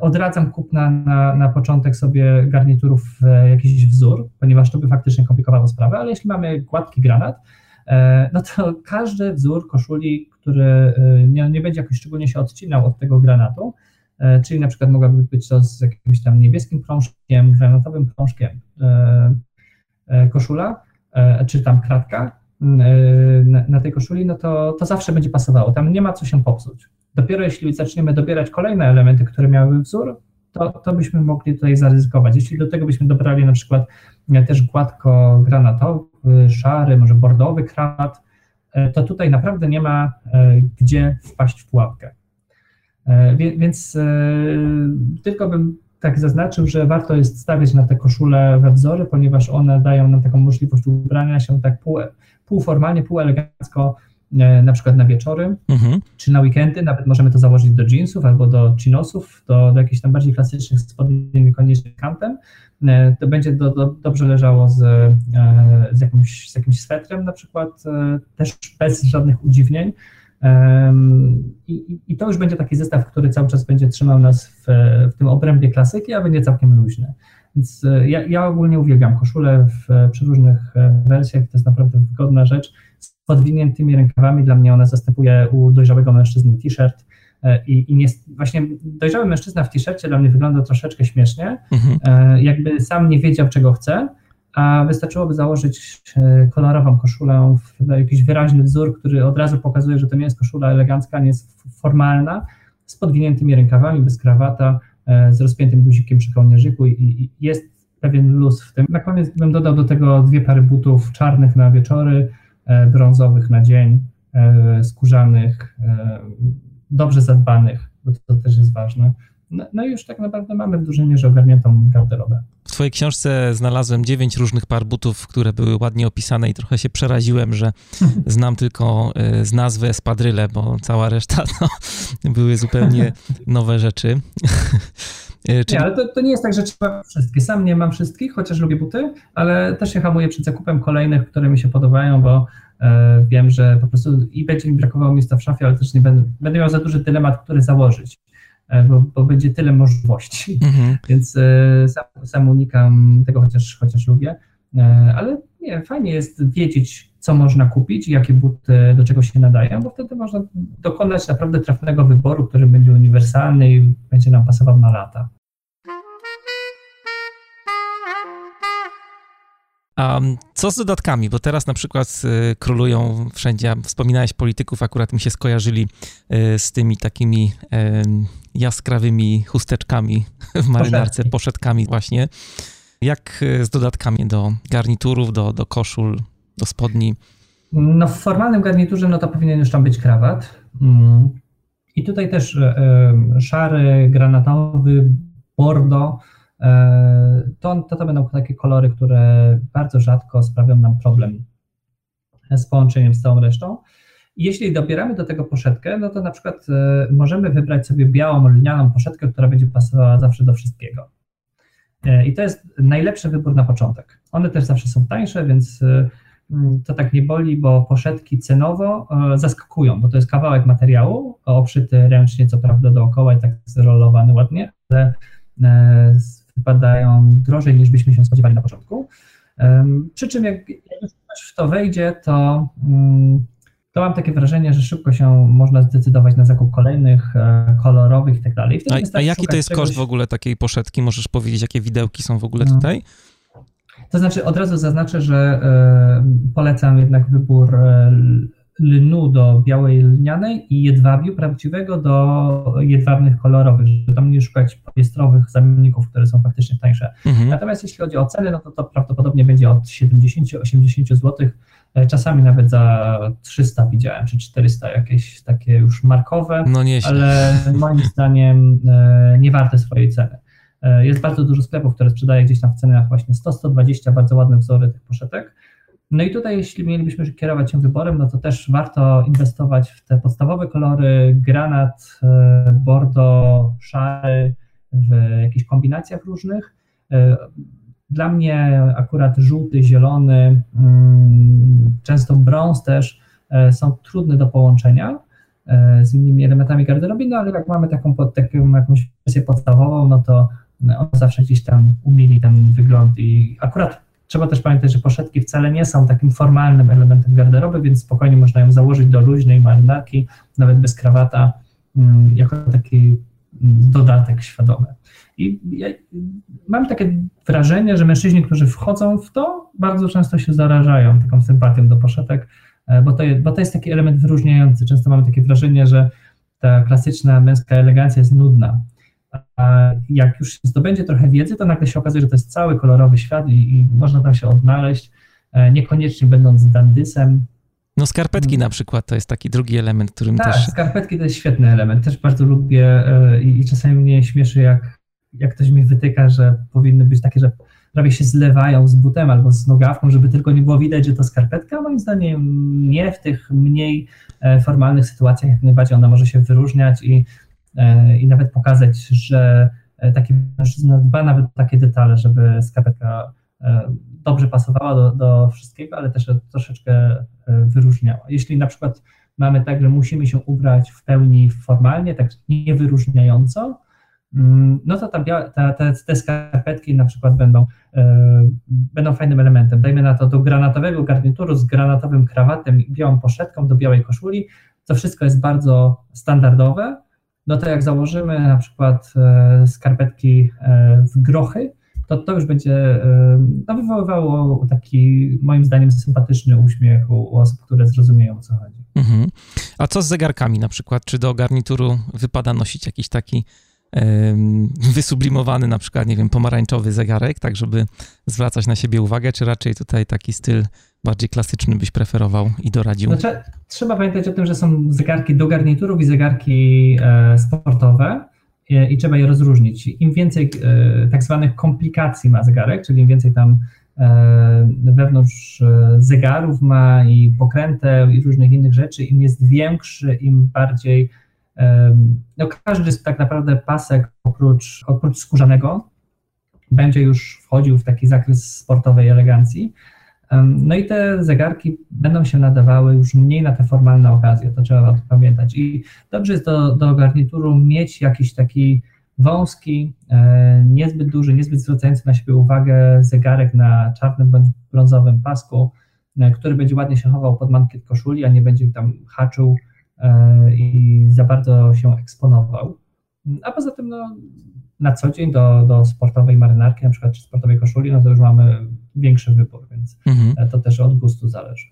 [SPEAKER 2] odradzam kupna na, na początek sobie garniturów jakiś wzór, ponieważ to by faktycznie komplikowało sprawę, ale jeśli mamy gładki granat, no to każdy wzór koszuli, który nie, nie będzie jakoś szczególnie się odcinał od tego granatu, E, czyli na przykład mogłaby być to z jakimś tam niebieskim prążkiem, granatowym prążkiem e, e, koszula, czy tam kratka na tej koszuli, no to, to zawsze będzie pasowało. Tam nie ma co się popsuć. Dopiero jeśli zaczniemy dobierać kolejne elementy, które miały wzór, to, to byśmy mogli tutaj zaryzykować. Jeśli do tego byśmy dobrali na przykład też gładko granatowy, szary, może bordowy krat, to tutaj naprawdę nie ma gdzie wpaść w pułapkę. E, więc e, tylko bym tak zaznaczył, że warto jest stawiać na te koszule we wzory, ponieważ one dają nam taką możliwość ubrania się tak pół, półformalnie, półelegancko, e, na przykład na wieczory, mhm. czy na weekendy, nawet możemy to założyć do jeansów albo do chinosów, do, do jakichś tam bardziej klasycznych spodni, niekoniecznie kantem. To będzie do, do, dobrze leżało z, z, jakimś, z jakimś swetrem na przykład, też bez żadnych udziwnień. I, I, to już będzie taki zestaw, który cały czas będzie trzymał nas w, w tym obrębie klasyki, a będzie całkiem luźny. Więc e, ja, ja ogólnie uwielbiam koszulę w przeróżnych e, wersjach, to jest naprawdę wygodna rzecz. Z podwiniętymi rękawami dla mnie ona zastępuje u dojrzałego mężczyzny t-shirt. E, I, i nie, właśnie dojrzały mężczyzna w t-shircie dla mnie wygląda troszeczkę śmiesznie, mhm. jakby sam nie wiedział, czego chce, a wystarczyłoby założyć e, kolorową koszulę, jakiś wyraźny wzór, który od razu pokazuje, że to nie jest koszula elegancka, nie jest formalna, z podwiniętymi rękawami, bez krawata, e, z rozpiętym guzikiem przy kołnierzyku i jest pewien luz w tym. Na koniec bym dodał do tego dwie pary butów czarnych na wieczory, e, brązowych na dzień, skórzanych, dobrze zadbanych, bo to też jest ważne. No, no i już tak naprawdę mamy w dużej mierze ogarniętą garderobę.
[SPEAKER 1] W twojej książce znalazłem dziewięć różnych par butów, które były ładnie opisane i trochę się przeraziłem, że znam tylko y, z nazwy espadryle, bo cała reszta to były zupełnie nowe rzeczy.
[SPEAKER 2] Y, nie, ale to, to, nie jest tak, że trzeba wszystkie. Sam nie mam wszystkich, chociaż lubię buty, ale też się hamuję przed zakupem kolejnych, które mi się podobają, bo e, wiem, że po prostu i będzie mi brakowało miejsca w szafie, ale też nie będę, będę miał za duży dylemat, który założyć. E, bo, bo będzie tyle możliwości. Mhm. Więc e, sam, sam unikam tego, chociaż, chociaż lubię. E, ale nie, fajnie jest wiedzieć, co można kupić jakie buty do czego się nadają, bo wtedy można dokonać naprawdę trafnego wyboru, który będzie uniwersalny i będzie nam pasował na lata.
[SPEAKER 1] A co z dodatkami? Bo teraz na przykład y, królują wszędzie, wspominałeś polityków, akurat mi się skojarzyli y, z tymi takimi jaskrawymi chusteczkami w marynarce, poszetkami właśnie. Jak z dodatkami do garniturów, do, do koszul, do spodni?
[SPEAKER 2] No w formalnym garniturze no to powinien już tam być krawat. Mm. I tutaj też szary, granatowy, bordo, e, to, to, to będą takie kolory, które bardzo rzadko sprawią nam problem z połączeniem z całą resztą. Jeśli dobieramy do tego poszetkę, no to na przykład e, możemy wybrać sobie białą lnianą poszetkę, która będzie pasowała zawsze do wszystkiego. E, I to jest najlepszy wybór na początek. One też zawsze są tańsze, więc Mm, to tak nie boli, bo poszetki cenowo e, zaskakują, bo to jest kawałek materiału, obszyty ręcznie, co prawda dookoła i tak zrolowany ładnie, ale e, wypadają drożej niż byśmy się spodziewali na początku. Przy czym jak, już w to wejdzie, to, mm, to mam takie wrażenie, że szybko się można zdecydować na zakup kolejnych, e, kolorowych i tak dalej.
[SPEAKER 1] A, jaki to jest czegoś... koszt w ogóle takiej poszetki? Możesz powiedzieć, jakie widełki są w ogóle no. tutaj?
[SPEAKER 2] To znaczy, od razu zaznaczę, że e, polecam jednak wybór e, lnu do białej lnianej i jedwabiu prawdziwego do jedwabnych kolorowych, żeby tam nie szukać poliestrowych zamienników, które są faktycznie tańsze. Mhm. Natomiast jeśli chodzi o ceny, no to to prawdopodobnie będzie od 70-80 zł, czasami nawet za 300 widziałem, czy 400 jakieś takie już markowe,
[SPEAKER 1] no
[SPEAKER 2] ale moim zdaniem nie warte swojej ceny. E, jest bardzo dużo sklepów, które sprzedaje gdzieś tam w cenach właśnie 100-120, bardzo ładne wzory tych poszetek. No i tutaj, jeśli mielibyśmy kierować się wyborem, no to też warto inwestować w te podstawowe kolory, granat, e, bordo, szary, w jakichś kombinacjach różnych. E, dla mnie akurat żółty, zielony, mm, często brąz też są trudne do połączenia z innymi elementami garderoby, no ale jak mamy taką, taką jakąś wersję podstawową, no to one zawsze gdzieś tam umieli ten wygląd i akurat trzeba też pamiętać, że poszetki wcale nie są takim formalnym elementem garderoby, więc spokojnie można ją założyć do luźnej marynarki, nawet bez krawata, mm, jako taki mm, dodatek świadomy. I ja mam takie wrażenie, że mężczyźni, którzy wchodzą w to, bardzo często się zarażają taką sympatią do poszetek, e, bo to, jest, bo to jest taki element wyróżniający. Często mamy takie wrażenie, że ta klasyczna męska elegancja jest nudna, a jak już zdobędzie trochę wiedzy, to nagle się okazuje, że to jest cały kolorowy świat i, i można tam się odnaleźć, e, niekoniecznie będąc dandysem.
[SPEAKER 1] No skarpetki na przykład to jest taki drugi element, którym
[SPEAKER 2] tak,
[SPEAKER 1] też...
[SPEAKER 2] skarpetki to jest świetny element, też bardzo lubię e, i czasami mnie śmieszy, jak, jak ktoś mi wytyka, że powinny być takie, że prawie się zlewają z butem albo z nogawką, żeby tylko nie było widać, że to skarpetka. Moim zdaniem nie w tych mniej e, formalnych sytuacjach, jak najbardziej ona może się wyróżniać i E, i nawet pokazać, że e, taki mężczyzna dba nawet o takie detale, żeby skarpetka dobrze pasowała do, do wszystkiego, ale też troszeczkę wyróżniała. Jeśli na przykład mamy tak, że musimy się ubrać w pełni formalnie, tak niewyróżniająco, mm, no to ta, ta, te, te skarpetki na przykład będą, będą fajnym elementem. Dajmy na to do granatowego garnituru z granatowym krawatem i białą poszetką do białej koszuli. To wszystko jest bardzo standardowe, no to jak założymy na przykład e, skarpetki e, w grochy, to to już będzie e, no, wywoływało taki, moim zdaniem, sympatyczny uśmiech u, u osób, które zrozumieją, o co chodzi. Mhm.
[SPEAKER 1] A co z zegarkami na przykład? Czy do garnituru wypada nosić jakiś taki wysublimowany, na przykład, nie wiem, pomarańczowy zegarek, tak żeby zwracać na siebie uwagę, czy raczej tutaj taki styl bardziej klasyczny byś preferował i doradził?
[SPEAKER 2] Znaczy, trzeba pamiętać o tym, że są zegarki do garniturów i zegarki e, sportowe i, i, trzeba je rozróżnić. Im więcej e, tak zwanych komplikacji ma zegarek, czyli im więcej tam e, wewnątrz e, zegarów ma i pokręteł i różnych innych rzeczy, im jest większy, im bardziej e, no każdy tak naprawdę pasek oprócz, oprócz skórzanego będzie już wchodził w taki zakres sportowej elegancji, no i te zegarki będą się nadawały już mniej na te formalne okazje, to trzeba o tym pamiętać. I dobrze jest do, do garnituru mieć jakiś taki wąski, e, niezbyt duży, niezbyt zwracający na siebie uwagę zegarek na czarnym bądź brązowym pasku, e, który będzie ładnie się chował pod mankiet koszuli, a nie będzie tam haczył i za bardzo się eksponował. A poza tym no, na co dzień do, do sportowej marynarki, na przykład czy sportowej koszuli, no to już mamy większy wybór, więc mhm. to też od gustu zależy.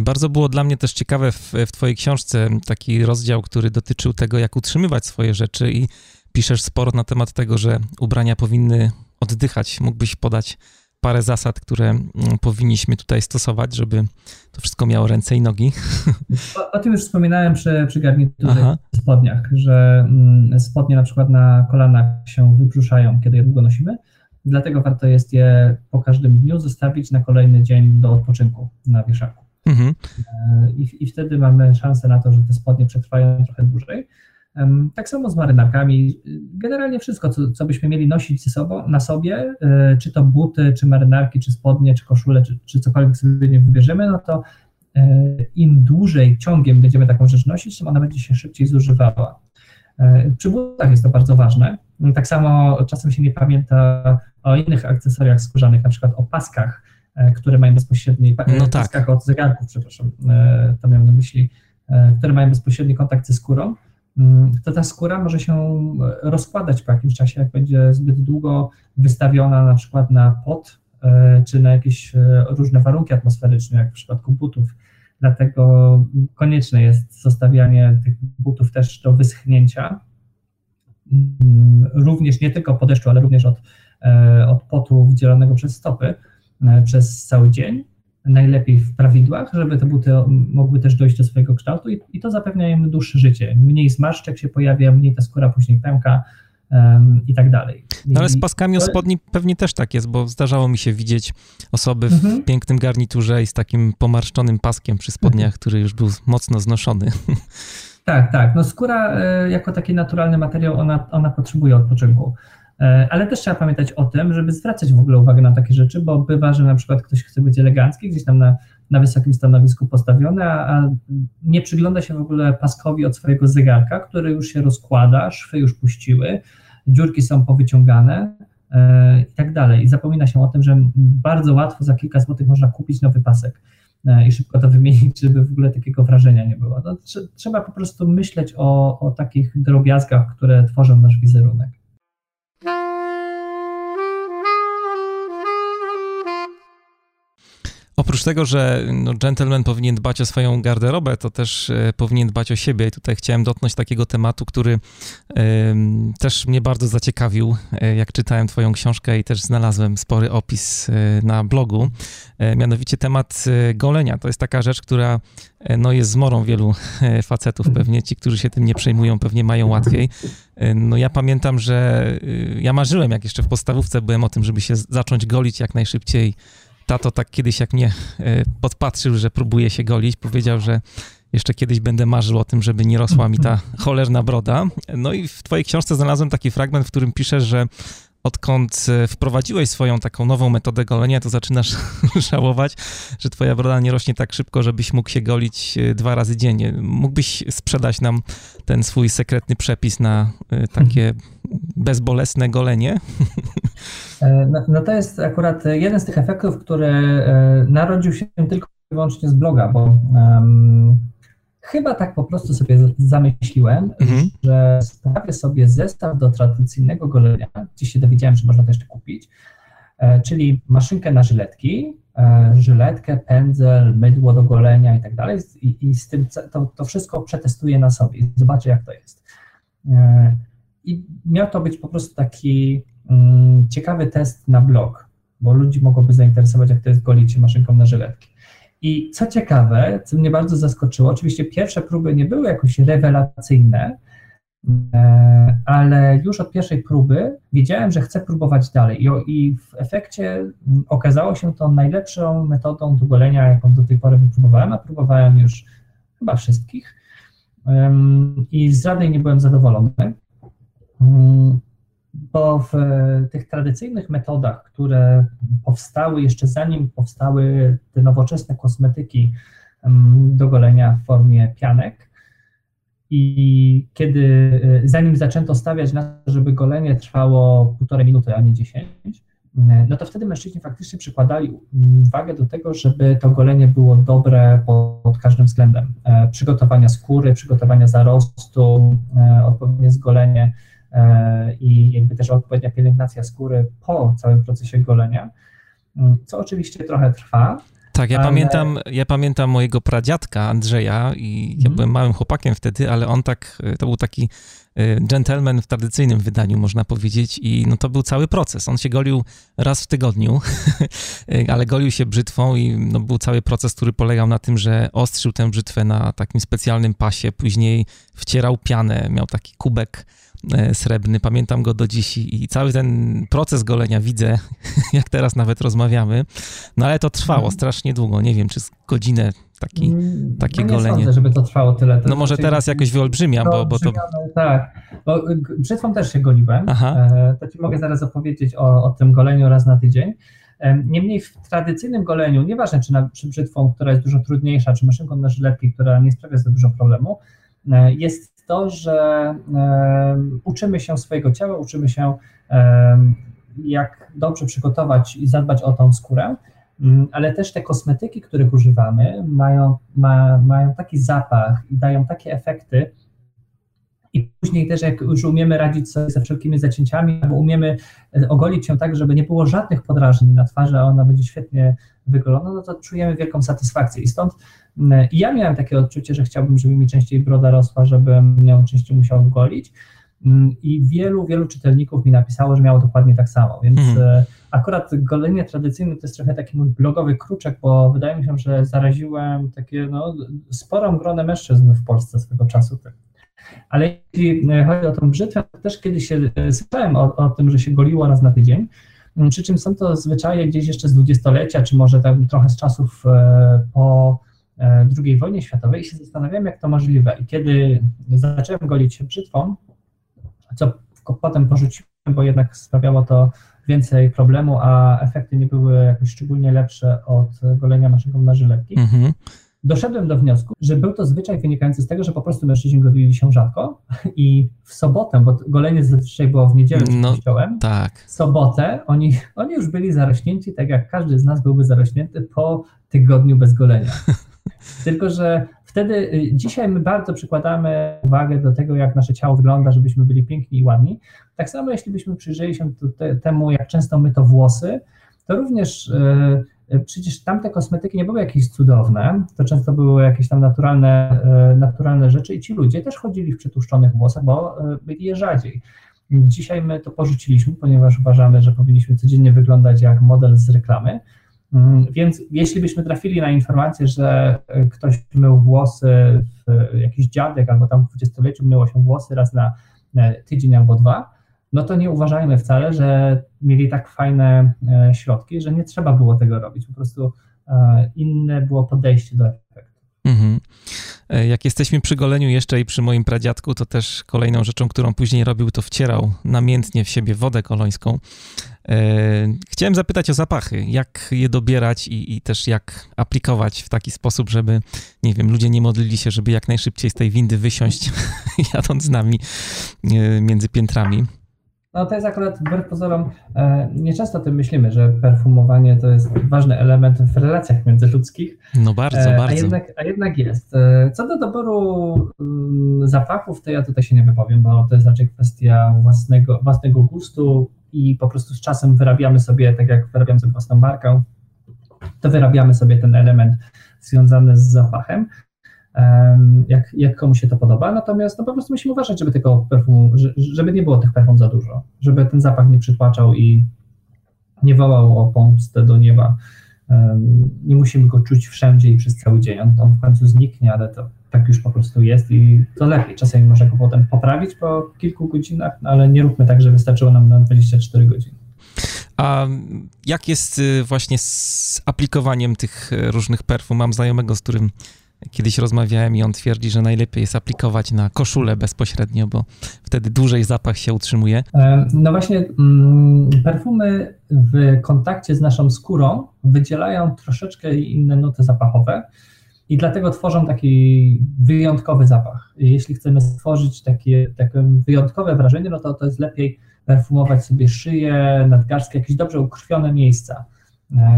[SPEAKER 1] Bardzo było dla mnie też ciekawe w, w Twojej książce taki rozdział, który dotyczył tego, jak utrzymywać swoje rzeczy, i piszesz sporo na temat tego, że ubrania powinny oddychać. Mógłbyś podać parę zasad, które mm, powinniśmy tutaj stosować, żeby to wszystko miało ręce i nogi.
[SPEAKER 2] O, o tym już wspominałem przy, przy garniturze spodniach, że mm, spodnie na przykład na kolanach się wybrzuszają, kiedy je długo nosimy, dlatego warto jest je po każdym dniu zostawić na kolejny dzień do odpoczynku na wieszaku. Mhm. E, I, I wtedy mamy szansę na to, że te spodnie przetrwają trochę dłużej. Tak samo z marynarkami. Generalnie wszystko, co, co byśmy mieli nosić ze sobą, na sobie, e, czy to buty, czy marynarki, czy spodnie, czy koszule, czy, czy cokolwiek sobie nie wybierzemy, no to e, im dłużej ciągiem będziemy taką rzecz nosić, tym ona będzie się szybciej zużywała. E, przy butach jest to bardzo ważne. Tak samo czasem się nie pamięta o innych akcesoriach skórzanych, na przykład o paskach, które mają bezpośredni, no tak. paskach od zegarków, przepraszam, to miałem na myśli, które mają bezpośredni kontakt ze skórą to ta skóra może się rozkładać po jakimś czasie, jak będzie zbyt długo wystawiona na przykład na pot, e, czy na jakieś e, różne warunki atmosferyczne, jak w przypadku butów. Dlatego konieczne jest zostawianie tych butów też do wyschnięcia, mm, również nie tylko po deszczu, ale również od, e, od potu wdzielonego przez stopy przez cały dzień najlepiej w prawidłach, żeby te buty mogły też dojść do swojego kształtu i, i to zapewnia im dłuższe życie. Mniej zmarszczek się pojawia, mniej ta skóra później pęka um, i tak dalej.
[SPEAKER 1] No ale z paskami o spodni pewnie też tak jest, bo zdarzało mi się widzieć osoby w mhm. pięknym garniturze i z takim pomarszczonym paskiem przy spodniach, mhm. który już był mocno znoszony.
[SPEAKER 2] Tak, tak. No skóra e, jako taki naturalny materiał, ona, ona potrzebuje odpoczynku. E, ale też trzeba pamiętać o tym, żeby zwracać w ogóle uwagę na takie rzeczy, bo bywa, że na przykład ktoś chce być elegancki, gdzieś tam na, na wysokim stanowisku postawiony, a, a nie przygląda się w ogóle paskowi od swojego zegarka, który już się rozkłada, szwy już puściły, dziurki są powyciągane e, i tak dalej. I zapomina się o tym, że bardzo łatwo za kilka złotych można kupić nowy pasek e, i szybko to wymienić, żeby w ogóle takiego wrażenia nie było. No, trzeba po prostu myśleć o, o takich drobiazgach, które tworzą nasz wizerunek.
[SPEAKER 1] Oprócz tego, że no, gentleman powinien dbać o swoją garderobę, to też e, powinien dbać o siebie. I tutaj chciałem dotknąć takiego tematu, który też mnie bardzo zaciekawił, e, jak czytałem Twoją książkę i też znalazłem spory opis e, na blogu. Mianowicie temat golenia. To jest taka rzecz, która no, jest zmorą wielu facetów. Pewnie ci, którzy się tym nie przejmują, pewnie mają łatwiej. No ja pamiętam, że ja marzyłem, jak jeszcze w podstawówce byłem o tym, żeby się zacząć golić jak najszybciej tato tak kiedyś jak mnie e, podpatrzył, że próbuje się golić, powiedział, że jeszcze kiedyś będę marzył o tym, żeby nie rosła mi ta cholerna broda. No i w twojej książce znalazłem taki fragment, w którym piszesz, że odkąd e, wprowadziłeś swoją taką nową metodę golenia, to zaczynasz żałować, że twoja broda nie rośnie tak szybko, żebyś mógł się golić e, dwa razy dziennie. Mógłbyś sprzedać nam ten swój sekretny przepis na takie bezbolesne golenie?
[SPEAKER 2] E, no, no, to jest akurat jeden z tych efektów, który e, narodził się tylko i wyłącznie z bloga, bo um, chyba tak po prostu sobie zamyśliłem, mhm. że sprawię sobie zestaw do tradycyjnego golenia, gdzie się dowiedziałem, że można to jeszcze kupić, e, czyli maszynkę na żyletki, żyletkę, pędzel, mydło do golenia i tak dalej i z tym to, to wszystko przetestuję na sobie i zobaczę jak to jest. I miał to być po prostu taki um, ciekawy test na blog, bo ludzi mogłoby zainteresować, jak to jest golić się maszynką na żyletki. I co ciekawe, co mnie bardzo zaskoczyło, oczywiście pierwsze próby nie były jakoś rewelacyjne, e, ale już od pierwszej próby wiedziałem, że chcę próbować dalej. I, w efekcie okazało się to najlepszą metodą do jaką do tej pory wypróbowałem, a próbowałem już chyba wszystkich. I z żadnej nie byłem zadowolony. Bo w tych tradycyjnych metodach, które powstały jeszcze zanim powstały te nowoczesne kosmetyki do golenia w formie pianek, i kiedy, y, zanim zaczęto stawiać na to, żeby golenie trwało półtorej minuty, a nie dziesięć, no to wtedy mężczyźni faktycznie przykładali wagę do tego, żeby to golenie było dobre pod każdym względem. E, przygotowania skóry, przygotowania zarostu, e, odpowiednie zgolenie, E, i jakby też odpowiednia pielęgnacja skóry po całym procesie golenia, mm, co oczywiście trochę trwa.
[SPEAKER 1] Tak, ja, ale... pamiętam, ja pamiętam mojego pradziadka Andrzeja i ja mhm. byłem małym chłopakiem wtedy, ale on tak, to był taki e, gentleman w tradycyjnym wydaniu, można powiedzieć, i no to był cały proces. On się golił raz w tygodniu, ale golił się brzytwą i no, był cały proces, który polegał na tym, że ostrzył tę brzytwę na takim specjalnym pasie, później wcierał pianę, miał taki kubek E, srebrny, pamiętam go do dziś i cały ten proces golenia widzę, jak teraz nawet rozmawiamy, no ale to trwało mhm. strasznie długo, nie wiem, czy z godzinę taki,
[SPEAKER 2] mm,
[SPEAKER 1] takie
[SPEAKER 2] no nie
[SPEAKER 1] golenie.
[SPEAKER 2] Sądzę, żeby to trwało tyle.
[SPEAKER 1] To no może teraz jakoś wyolbrzymiam, bo, bo to...
[SPEAKER 2] Tak, bo brzytwą też się goliłem, Aha. E, to ci mogę zaraz opowiedzieć o, o tym goleniu raz na tydzień. Niemniej w tradycyjnym goleniu, nieważne czy, na, czy brzytwą, która jest dużo trudniejsza, czy maszynką na żyletki, która nie sprawia za dużo problemu, e, jest to, że uczymy się swojego ciała, uczymy się, jak dobrze przygotować i zadbać o tą skórę, mm, ale też te kosmetyki, których używamy, mają, ma, mają taki zapach i dają takie efekty, i później też jak już umiemy radzić sobie ze wszelkimi zacięciami, albo umiemy e, ogolić się tak, żeby nie było żadnych podrażnień na twarzy, a ona będzie świetnie wygolona, no to czujemy wielką satysfakcję. I stąd mm, i ja miałem takie odczucie, że chciałbym, żeby mi częściej broda rosła, żebym ją częściej musiał golić. Mm, I wielu, wielu czytelników mi napisało, że miało dokładnie tak samo. Więc hmm. akurat golenie tradycyjne to jest trochę taki mój blogowy kruczek, bo wydaje mi się, że zaraziłem takie no, sporą gronę mężczyzn w Polsce swego czasu. Ale jeśli e, chodzi o tą brzytwę, to też kiedyś się e, słyszałem o, o tym, że się goliło raz na tydzień. Mm, przy czym są to zwyczaje gdzieś jeszcze z dwudziestolecia, czy może trochę z czasów e, po II wojnie światowej i się zastanawiałem, jak to możliwe. I kiedy zacząłem golić się brzytwą, co potem porzuciłem, bo jednak sprawiało to więcej problemu, a efekty nie były jakoś szczególnie lepsze od golenia maszynką na żyletki. Mhm doszedłem do wniosku, że był to zwyczaj wynikający z tego, że po prostu mężczyźni golili się rzadko i w sobotę, bo golenie zazwyczaj było w niedzielę przed no, kościołem,
[SPEAKER 1] tak.
[SPEAKER 2] w sobotę oni, oni już byli zarośnięci, tak jak każdy z nas byłby zarośnięty po tygodniu bez golenia. Tylko, że wtedy, y, dzisiaj my bardzo przykładamy uwagę do tego, jak nasze ciało wygląda, żebyśmy byli piękni i ładni. Tak samo, jeśli byśmy przyjrzeli się temu, jak często my to włosy, to również yy, przecież tamte kosmetyki nie były jakieś cudowne, to często były jakieś tam naturalne, e, naturalne rzeczy i ci ludzie też chodzili w przytłuszczonych włosach, bo e, byli je rzadziej. Dzisiaj my to porzuciliśmy, ponieważ uważamy, że powinniśmy codziennie wyglądać jak model z reklamy. Mm, więc jeśli byśmy trafili na informację, że ktoś mył włosy, jakiś dziadek albo tam w dwudziestoleciu myło się włosy raz na tydzień albo dwa, no to nie uważajmy wcale, że mieli tak fajne e, środki, że nie trzeba było tego robić. Po prostu e, inne było podejście do efektu. Mhm.
[SPEAKER 1] E, jak jesteśmy przy goleniu jeszcze i przy moim pradziadku, to też kolejną rzeczą, którą później robił, to wcierał namiętnie w siebie wodę kolońską. Chciałem zapytać o zapachy, jak je dobierać i, i, też jak aplikować w taki sposób, żeby, nie wiem, ludzie nie modlili się, żeby jak najszybciej z tej windy wysiąść, jadąc z nami między piętrami.
[SPEAKER 2] No to jest akurat wbrew pozorom, e, nieczęsto o tym myślimy, że perfumowanie to jest ważny element w relacjach międzyludzkich.
[SPEAKER 1] No bardzo, e, bardzo.
[SPEAKER 2] A jednak, a jednak jest. E, co do doboru mm, zapachów, to ja tutaj się nie wypowiem, bo to jest raczej kwestia własnego, własnego gustu i po prostu z czasem wyrabiamy sobie, tak jak wyrabiamy sobie własną markę, to wyrabiamy sobie ten element związany z zapachem jak, jak komu się to podoba, natomiast no po prostu musimy uważać, żeby tego perfumu, żeby nie było tych perfum za dużo, żeby ten zapach nie przytłaczał i nie wołał o pomstę do nieba. Nie musimy go czuć wszędzie i przez cały dzień. On, on w końcu zniknie, ale to tak już po prostu jest i to lepiej. Czasami można go potem poprawić po kilku godzinach, no ale nie róbmy tak, że wystarczyło nam na 24 godziny.
[SPEAKER 1] A jak jest y, właśnie z aplikowaniem tych y, różnych perfum? Mam znajomego, z którym Kiedyś rozmawiałem i on twierdzi, że najlepiej jest aplikować na koszulę bezpośrednio, bo wtedy dłużej zapach się utrzymuje.
[SPEAKER 2] E, no właśnie, mm, perfumy w kontakcie z naszą skórą wydzielają troszeczkę inne nuty zapachowe i dlatego tworzą taki wyjątkowy zapach. Jeśli chcemy stworzyć takie, takie wyjątkowe wrażenie, no to to jest lepiej perfumować sobie szyję, nadgarstkę, jakieś dobrze ukrwione miejsca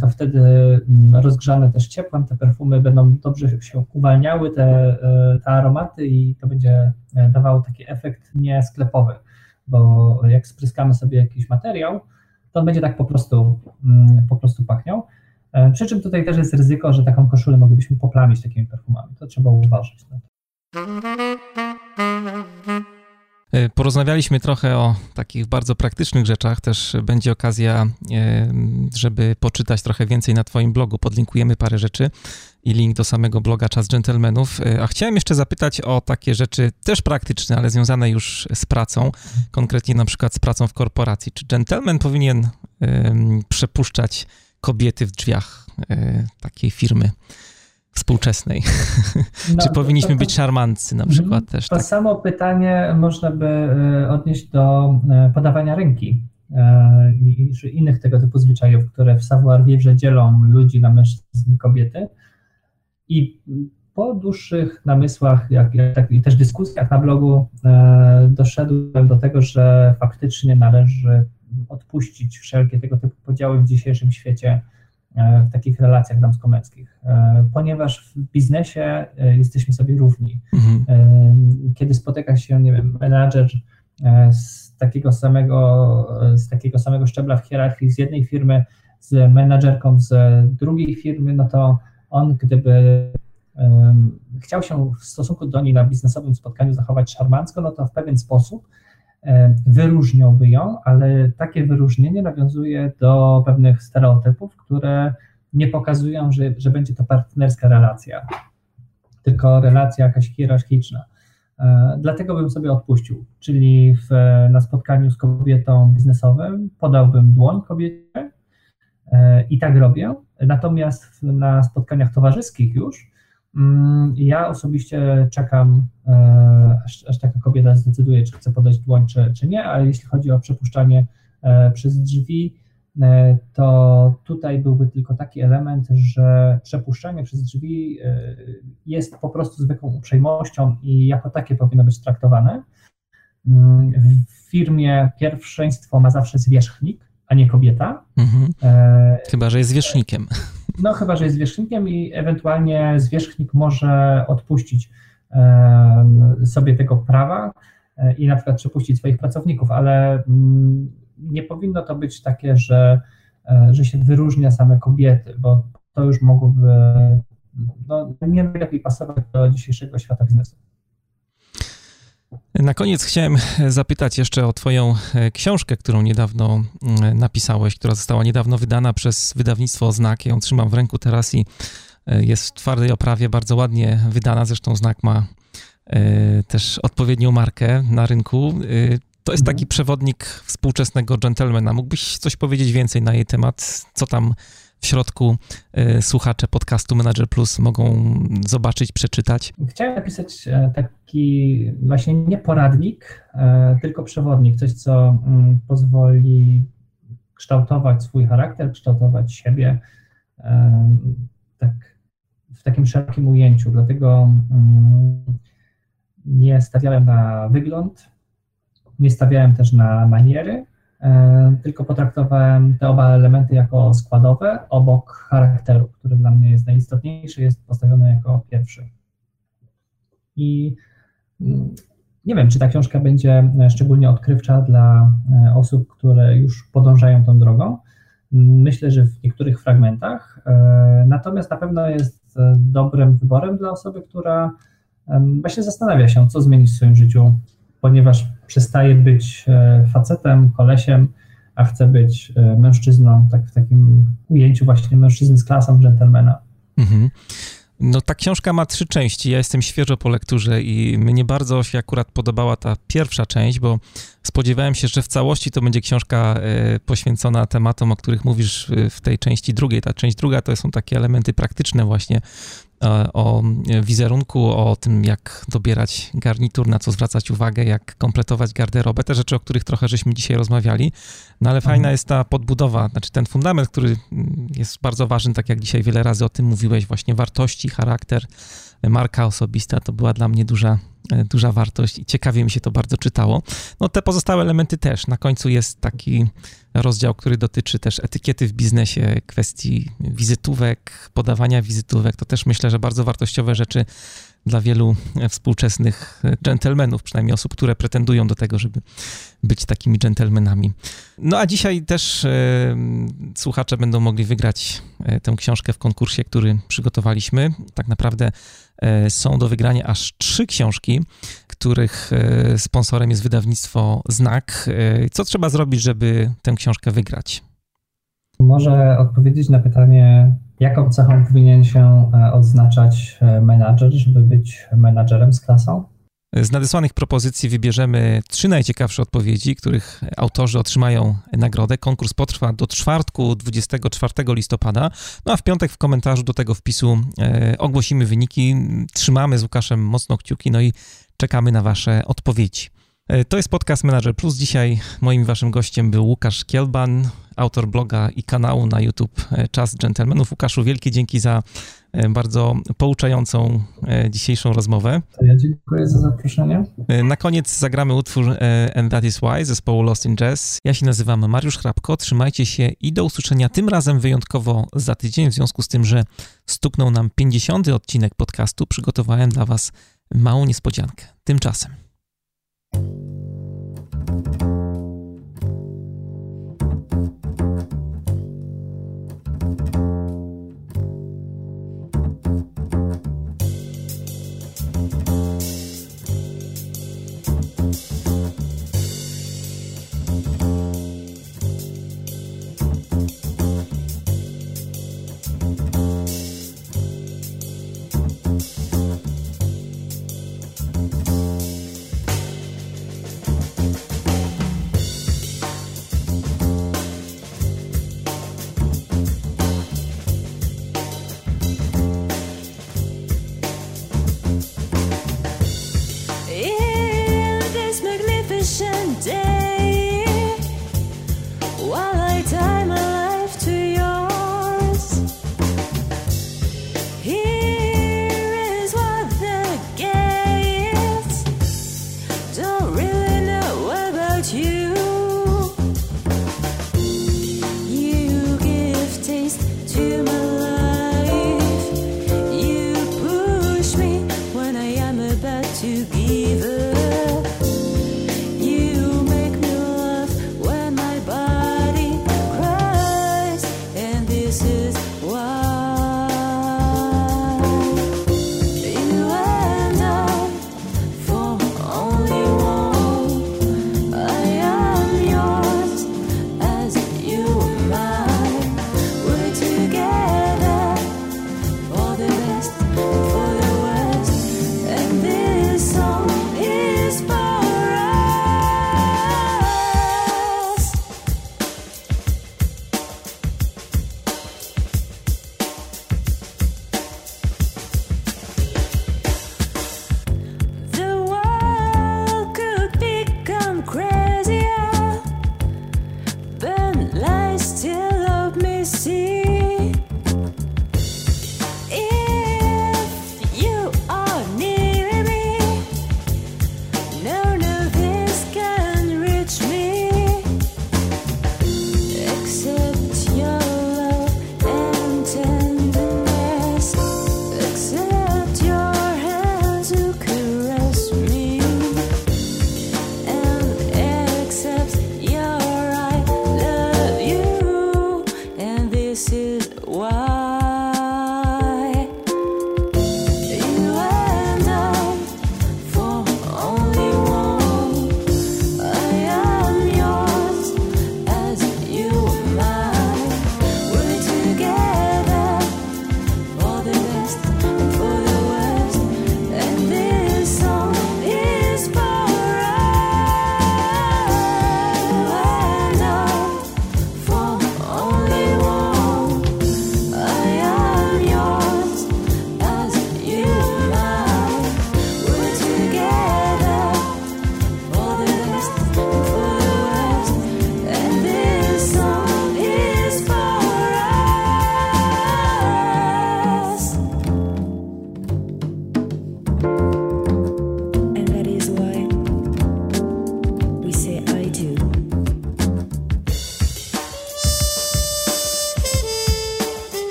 [SPEAKER 2] to wtedy mm, rozgrzane też ciepłem te perfumy będą dobrze się uwalniały, te, e, te aromaty i to będzie e, dawało taki efekt niesklepowy, bo jak spryskamy sobie jakiś materiał, to on będzie tak po prostu, mm, po prostu pachniał. Przy czym tutaj też jest ryzyko, że taką koszulę moglibyśmy poplamić takimi perfumami. To trzeba uważać.
[SPEAKER 1] E, porozmawialiśmy trochę o takich bardzo praktycznych rzeczach. Też będzie okazja, e, żeby poczytać trochę więcej na Twoim blogu. Podlinkujemy parę rzeczy i link do samego bloga Czas Gentlemanów. E, a chciałem jeszcze zapytać o takie rzeczy też praktyczne, ale związane już z pracą, konkretnie na przykład z pracą w korporacji. Czy gentleman powinien przepuszczać kobiety w drzwiach takiej firmy? Współczesnej? No, Czy powinniśmy to, to, być szarmancy na przykład
[SPEAKER 2] mhm.
[SPEAKER 1] też?
[SPEAKER 2] To tak? samo pytanie można by e, odnieść do e, podawania ręki e, i innych tego typu zwyczajów, które w savoir-vivre dzielą ludzi na mężczyzn i kobiety. I po dłuższych namysłach jak, jak, i też dyskusjach na blogu doszedłem do tego, że faktycznie należy odpuścić wszelkie tego typu podziały w dzisiejszym świecie E, w takich relacjach damsko-męskich, e, ponieważ w biznesie e, jesteśmy sobie równi. Mhm. Kiedy spotyka się, nie wiem, menadżer z takiego samego, z takiego samego szczebla w hierarchii z jednej firmy z menadżerką z drugiej firmy, no to on gdyby chciał się w stosunku do niej na biznesowym spotkaniu zachować szarmancko, no to w pewien sposób E, wyróżniałby ją, ale takie wyróżnienie nawiązuje do pewnych stereotypów, które nie pokazują, że, że będzie to partnerska relacja, tylko relacja jakaś hierarchiczna. E, dlatego bym sobie odpuścił, czyli w, na spotkaniu z kobietą biznesowym podałbym dłoń kobiecie e, i tak robię. Natomiast na spotkaniach towarzyskich już ja osobiście czekam, e, aż, aż, taka kobieta zdecyduje, czy chce podać dłoń, czy, czy nie, ale jeśli chodzi o przepuszczanie e, przez drzwi, e, to tutaj byłby tylko taki element, że przepuszczanie przez drzwi jest po prostu zwykłą uprzejmością i jako takie powinno być traktowane. Mm, w firmie pierwszeństwo ma zawsze zwierzchnik, a nie kobieta. Mhm.
[SPEAKER 1] Chyba, że jest zwierzchnikiem.
[SPEAKER 2] No chyba, że jest zwierzchnikiem i ewentualnie zwierzchnik może odpuścić sobie tego prawa e, i na przykład przepuścić swoich pracowników, ale mm, nie powinno to być takie, że, e, że się wyróżnia same kobiety, bo to już mogłoby no, nie najlepiej pasować do dzisiejszego świata biznesu.
[SPEAKER 1] Na koniec chciałem zapytać jeszcze o Twoją e, książkę, którą niedawno mm, napisałeś, która została niedawno wydana przez wydawnictwo Znak. Ją trzymam w ręku teraz i e, jest w twardej oprawie, bardzo ładnie wydana. Zresztą Znak ma e, też odpowiednią markę na rynku. To jest taki przewodnik współczesnego dżentelmena. Mógłbyś coś powiedzieć więcej na jej temat? Co tam w środku y, słuchacze podcastu Manager Plus mogą zobaczyć, przeczytać?
[SPEAKER 2] Chciałem napisać e, taki właśnie nie poradnik, e, tylko przewodnik, coś, co mm, pozwoli kształtować swój charakter, kształtować siebie e, tak, w takim szerokim ujęciu. Dlatego mm, nie stawiałem na wygląd, nie stawiałem też na maniery, E, tylko potraktowałem te oba elementy jako składowe obok charakteru, który dla mnie jest najistotniejszy, jest postawiony jako pierwszy. I mm, nie wiem, czy ta książka będzie szczególnie odkrywcza dla e, osób, które już podążają tą drogą. Myślę, że w niektórych fragmentach, e, natomiast na pewno jest dobrym wyborem dla osoby, która właśnie zastanawia się, co zmienić w swoim życiu, ponieważ przestaje być e, facetem, kolesiem, a chce być e, mężczyzną, tak w takim ujęciu właśnie mężczyzny z klasą dżentelmena. Mhm.
[SPEAKER 1] No ta książka ma trzy części. Ja jestem świeżo po lekturze i mnie bardzo się akurat podobała ta pierwsza część, bo spodziewałem się, że w całości to będzie książka e, poświęcona tematom, o których mówisz w tej części drugiej. Ta część druga to są takie elementy praktyczne właśnie o wizerunku, o tym, jak dobierać garnitur, na co zwracać uwagę, jak kompletować garderobę, te rzeczy, o których trochę żeśmy dzisiaj rozmawiali. No ale fajna mhm. jest ta podbudowa, znaczy ten fundament, który jest bardzo ważny, tak jak dzisiaj wiele razy o tym mówiłeś, właśnie wartości, charakter, marka osobista, to była dla mnie duża, duża wartość i ciekawie mi się to bardzo czytało. No te pozostałe elementy też. Na końcu jest taki rozdział, który dotyczy też etykiety w biznesie, kwestii wizytówek, podawania wizytówek. To też myślę, że bardzo wartościowe rzeczy dla wielu współczesnych dżentelmenów, przynajmniej osób, które pretendują do tego, żeby być takimi dżentelmenami. No a dzisiaj też e, słuchacze będą mogli wygrać e, tę książkę w konkursie, który przygotowaliśmy. Tak naprawdę e, są do wygrania aż trzy książki, których e, sponsorem jest wydawnictwo Znak. E, co trzeba zrobić, żeby tę książkę wygrać?
[SPEAKER 2] Może odpowiedzieć na pytanie, jaką cechą powinien się e, odznaczać menadżer, żeby być menadżerem z klasą?
[SPEAKER 1] Z nadesłanych propozycji wybierzemy trzy najciekawsze odpowiedzi, których autorzy otrzymają nagrodę. Konkurs potrwa do czwartku 24 listopada. No a w piątek w komentarzu do tego wpisu e, ogłosimy wyniki. Trzymamy z Łukaszem mocno kciuki, no i czekamy na Wasze odpowiedzi. E, to jest podcast Manager Plus. Dzisiaj moim waszym gościem był Łukasz Kielban, autor bloga i kanału na YouTube e, Czas Gentlemanów. Łukaszu, wielkie dzięki za bardzo pouczającą dzisiejszą rozmowę.
[SPEAKER 2] Ja dziękuję za zaproszenie.
[SPEAKER 1] Na koniec zagramy utwór And That Is Why zespołu Lost in Jazz. Ja się nazywam Mariusz Hrabko. Trzymajcie się i do usłyszenia tym razem wyjątkowo za tydzień, w związku z tym, że stuknął nam 50. odcinek podcastu. Przygotowałem dla was małą niespodziankę. Tymczasem.